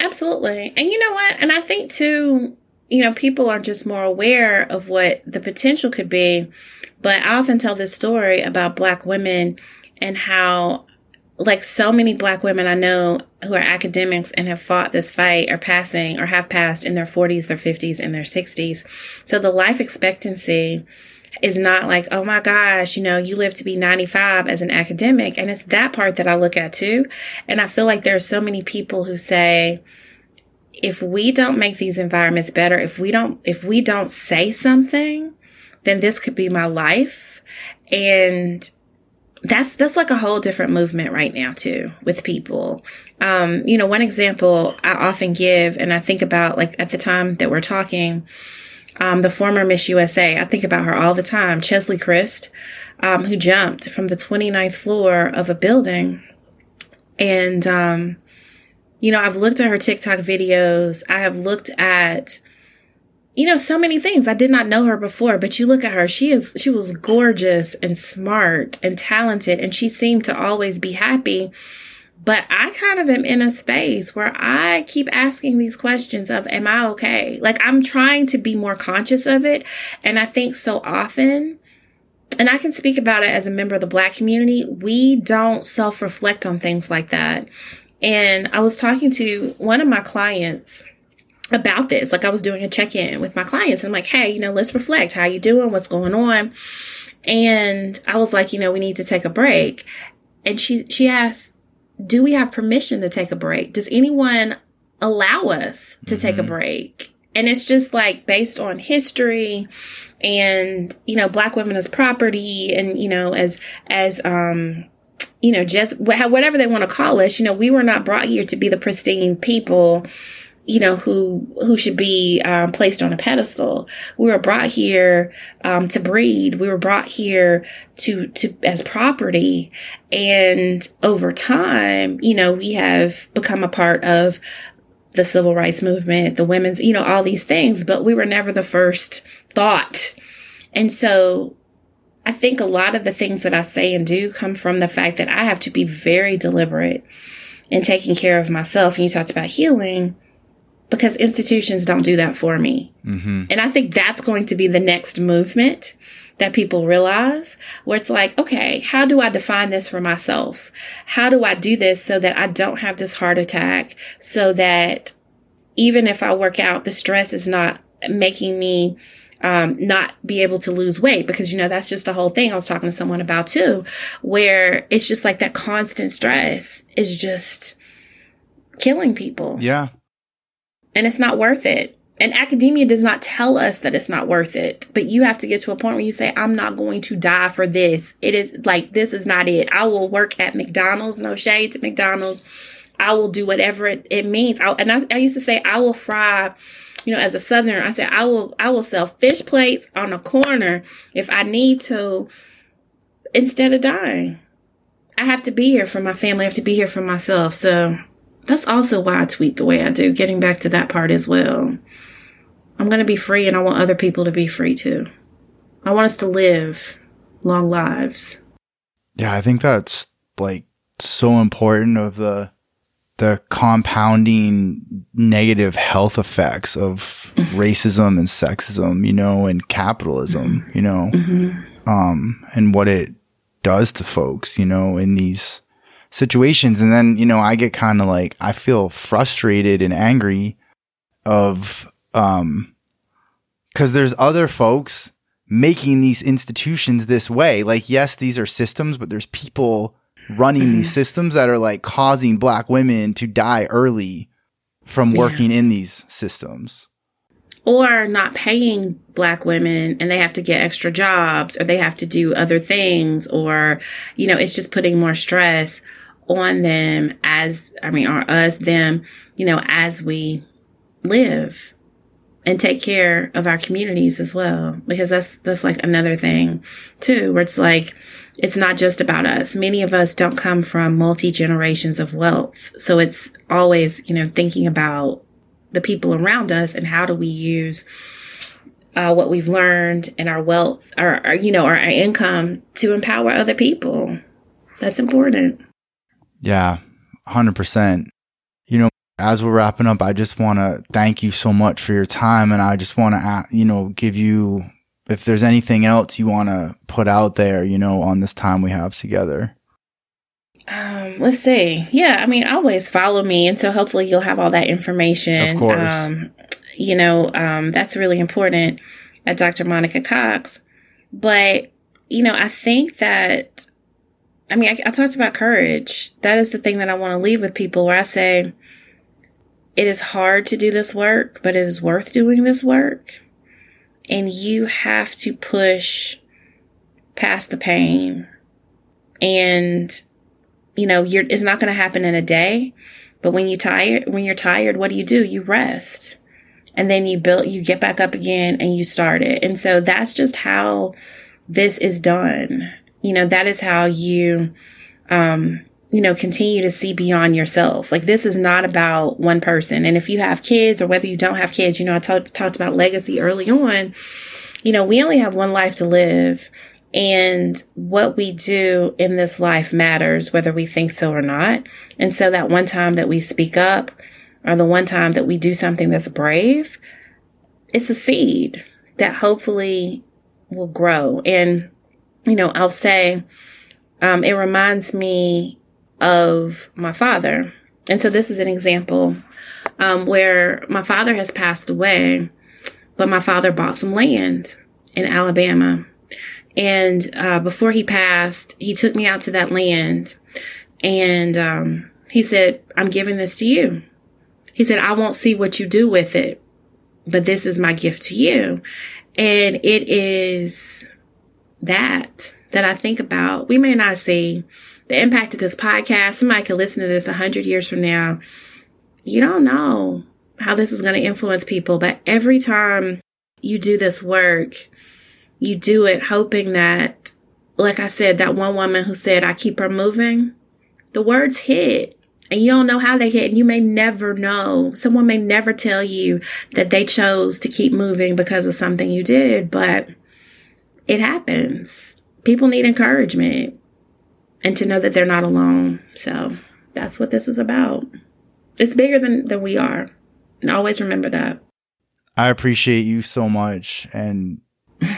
Absolutely. And you know what? And I think too, you know, people are just more aware of what the potential could be. But I often tell this story about black women and how like so many black women I know who are academics and have fought this fight are passing or have passed in their 40s, their 50s, and their 60s. So the life expectancy is not like, oh my gosh, you know, you live to be 95 as an academic. And it's that part that I look at too. And I feel like there are so many people who say, if we don't make these environments better, if we don't, if we don't say something, then this could be my life. And that's that's like a whole different movement right now too with people. Um you know one example i often give and i think about like at the time that we're talking um the former miss usa i think about her all the time cheslie kryst um who jumped from the 29th floor of a building. And um you know i've looked at her tiktok videos. I have looked at you know, so many things. I did not know her before, but you look at her, she is, she was gorgeous and smart and talented, and she seemed to always be happy. But I kind of am in a space where I keep asking these questions of, am I okay? Like I'm trying to be more conscious of it. And I think so often, and I can speak about it as a member of the black community, we don't self reflect on things like that. And I was talking to one of my clients about this. Like I was doing a check-in with my clients and I'm like, hey, you know, let's reflect. How you doing? What's going on? And I was like, you know, we need to take a break. And she she asked, do we have permission to take a break? Does anyone allow us to mm-hmm. take a mm-hmm. break? And it's just like based on history and, you know, black women as property and, you know, as, as, um, you know, just whatever they want to call us, you know, we were not brought here to be the pristine people you know who who should be um, placed on a pedestal. We were brought here um, to breed. We were brought here to to as property. And over time you know we have become a part of the civil rights movement the women's you know all these things but we were never the first thought. And so i think a lot of the things that i say and do come from the fact that i have to be very deliberate in taking care of myself. And you talked about healing because institutions don't do that for me. Mm-hmm. And I think that's going to be the next movement that people realize where it's like, okay, how do I define this for myself? How do I do this so that I don't have this heart attack? So that even if I work out, the stress is not making me um, not be able to lose weight because you know that's just the whole thing I was talking to someone about too, where it's just like that constant stress is just killing people. Yeah and it's not worth it. And academia does not tell us that it's not worth it, but you have to get to a point where you say, I'm not going to die for this. It is like, this is not it. I will work at McDonald's, no shade to McDonald's. I will do whatever it, it means. I, and I, I used to say, I will fry, you know, as a Southerner, I said, I will, I will sell fish plates on a corner if I need to instead of dying. I have to be here for my family. I have to be here for myself. So that's also why I tweet the way I do, getting back to that part as well. I'm going to be free and I want other people to be free too. I want us to live long lives. Yeah, I think that's like so important of the the compounding negative health effects of mm-hmm. racism and sexism, you know, and capitalism, you know, mm-hmm. um, and what it does to folks, you know, in these situations. And then, you know, I get kind of like, I feel frustrated and angry of, um, cause there's other folks making these institutions this way. Like, yes, these are systems, but there's people running mm-hmm. these systems that are like causing black women to die early from yeah. working in these systems or not paying black women and they have to get extra jobs or they have to do other things or you know it's just putting more stress on them as i mean or us them you know as we live and take care of our communities as well. Because that's that's like another thing too where it's like it's not just about us. Many of us don't come from multi generations of wealth. So it's always you know thinking about the people around us and how do we use uh, what we've learned and our wealth or, or you know our, our income to empower other people. That's important yeah 100% you know as we're wrapping up i just want to thank you so much for your time and i just want to you know give you if there's anything else you want to put out there you know on this time we have together um, let's see. Yeah, I mean, always follow me, and so hopefully you'll have all that information. Of course. Um, you know, um, that's really important at Dr. Monica Cox. But you know, I think that, I mean, I, I talked about courage. That is the thing that I want to leave with people, where I say, it is hard to do this work, but it is worth doing this work, and you have to push past the pain and you know, you're, it's not going to happen in a day. But when you tired, when you're tired, what do you do? You rest. And then you build, you get back up again and you start it. And so that's just how this is done. You know, that is how you, um, you know, continue to see beyond yourself. Like this is not about one person. And if you have kids or whether you don't have kids, you know, I talked talked about legacy early on. You know, we only have one life to live. And what we do in this life matters, whether we think so or not. And so that one time that we speak up or the one time that we do something that's brave, it's a seed that hopefully will grow. And, you know, I'll say, um, it reminds me of my father. And so this is an example um, where my father has passed away, but my father bought some land in Alabama. And uh, before he passed, he took me out to that land and um, he said, I'm giving this to you. He said, I won't see what you do with it, but this is my gift to you. And it is that that I think about. We may not see the impact of this podcast. Somebody could listen to this a hundred years from now. You don't know how this is going to influence people, but every time you do this work, you do it hoping that, like I said, that one woman who said, I keep her moving, the words hit and you don't know how they hit and you may never know someone may never tell you that they chose to keep moving because of something you did but it happens. People need encouragement and to know that they're not alone. So that's what this is about. It's bigger than than we are. And always remember that. I appreciate you so much. And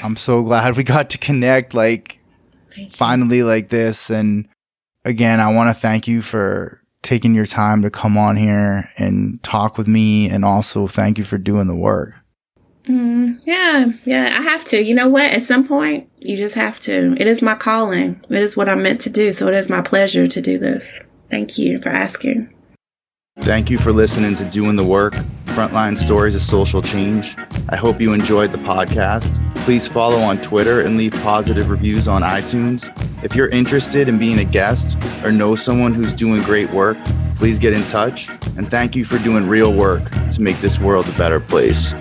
i'm so [laughs] glad we got to connect like finally like this. And again i want to thank you for taking your time to come on here and talk with me. And also thank you for doing the work. Mm, yeah, yeah, I have to. You know what? At some point, you just have to. It is my calling. It is what I'm meant to do. So it is my pleasure to do this. Thank you for asking. Thank you for listening to Doing the Work Frontline Stories of Social Change. I hope you enjoyed the podcast. Please follow on Twitter and leave positive reviews on iTunes. If you're interested in being a guest or know someone who's doing great work, please get in touch. And thank you for doing real work to make this world a better place.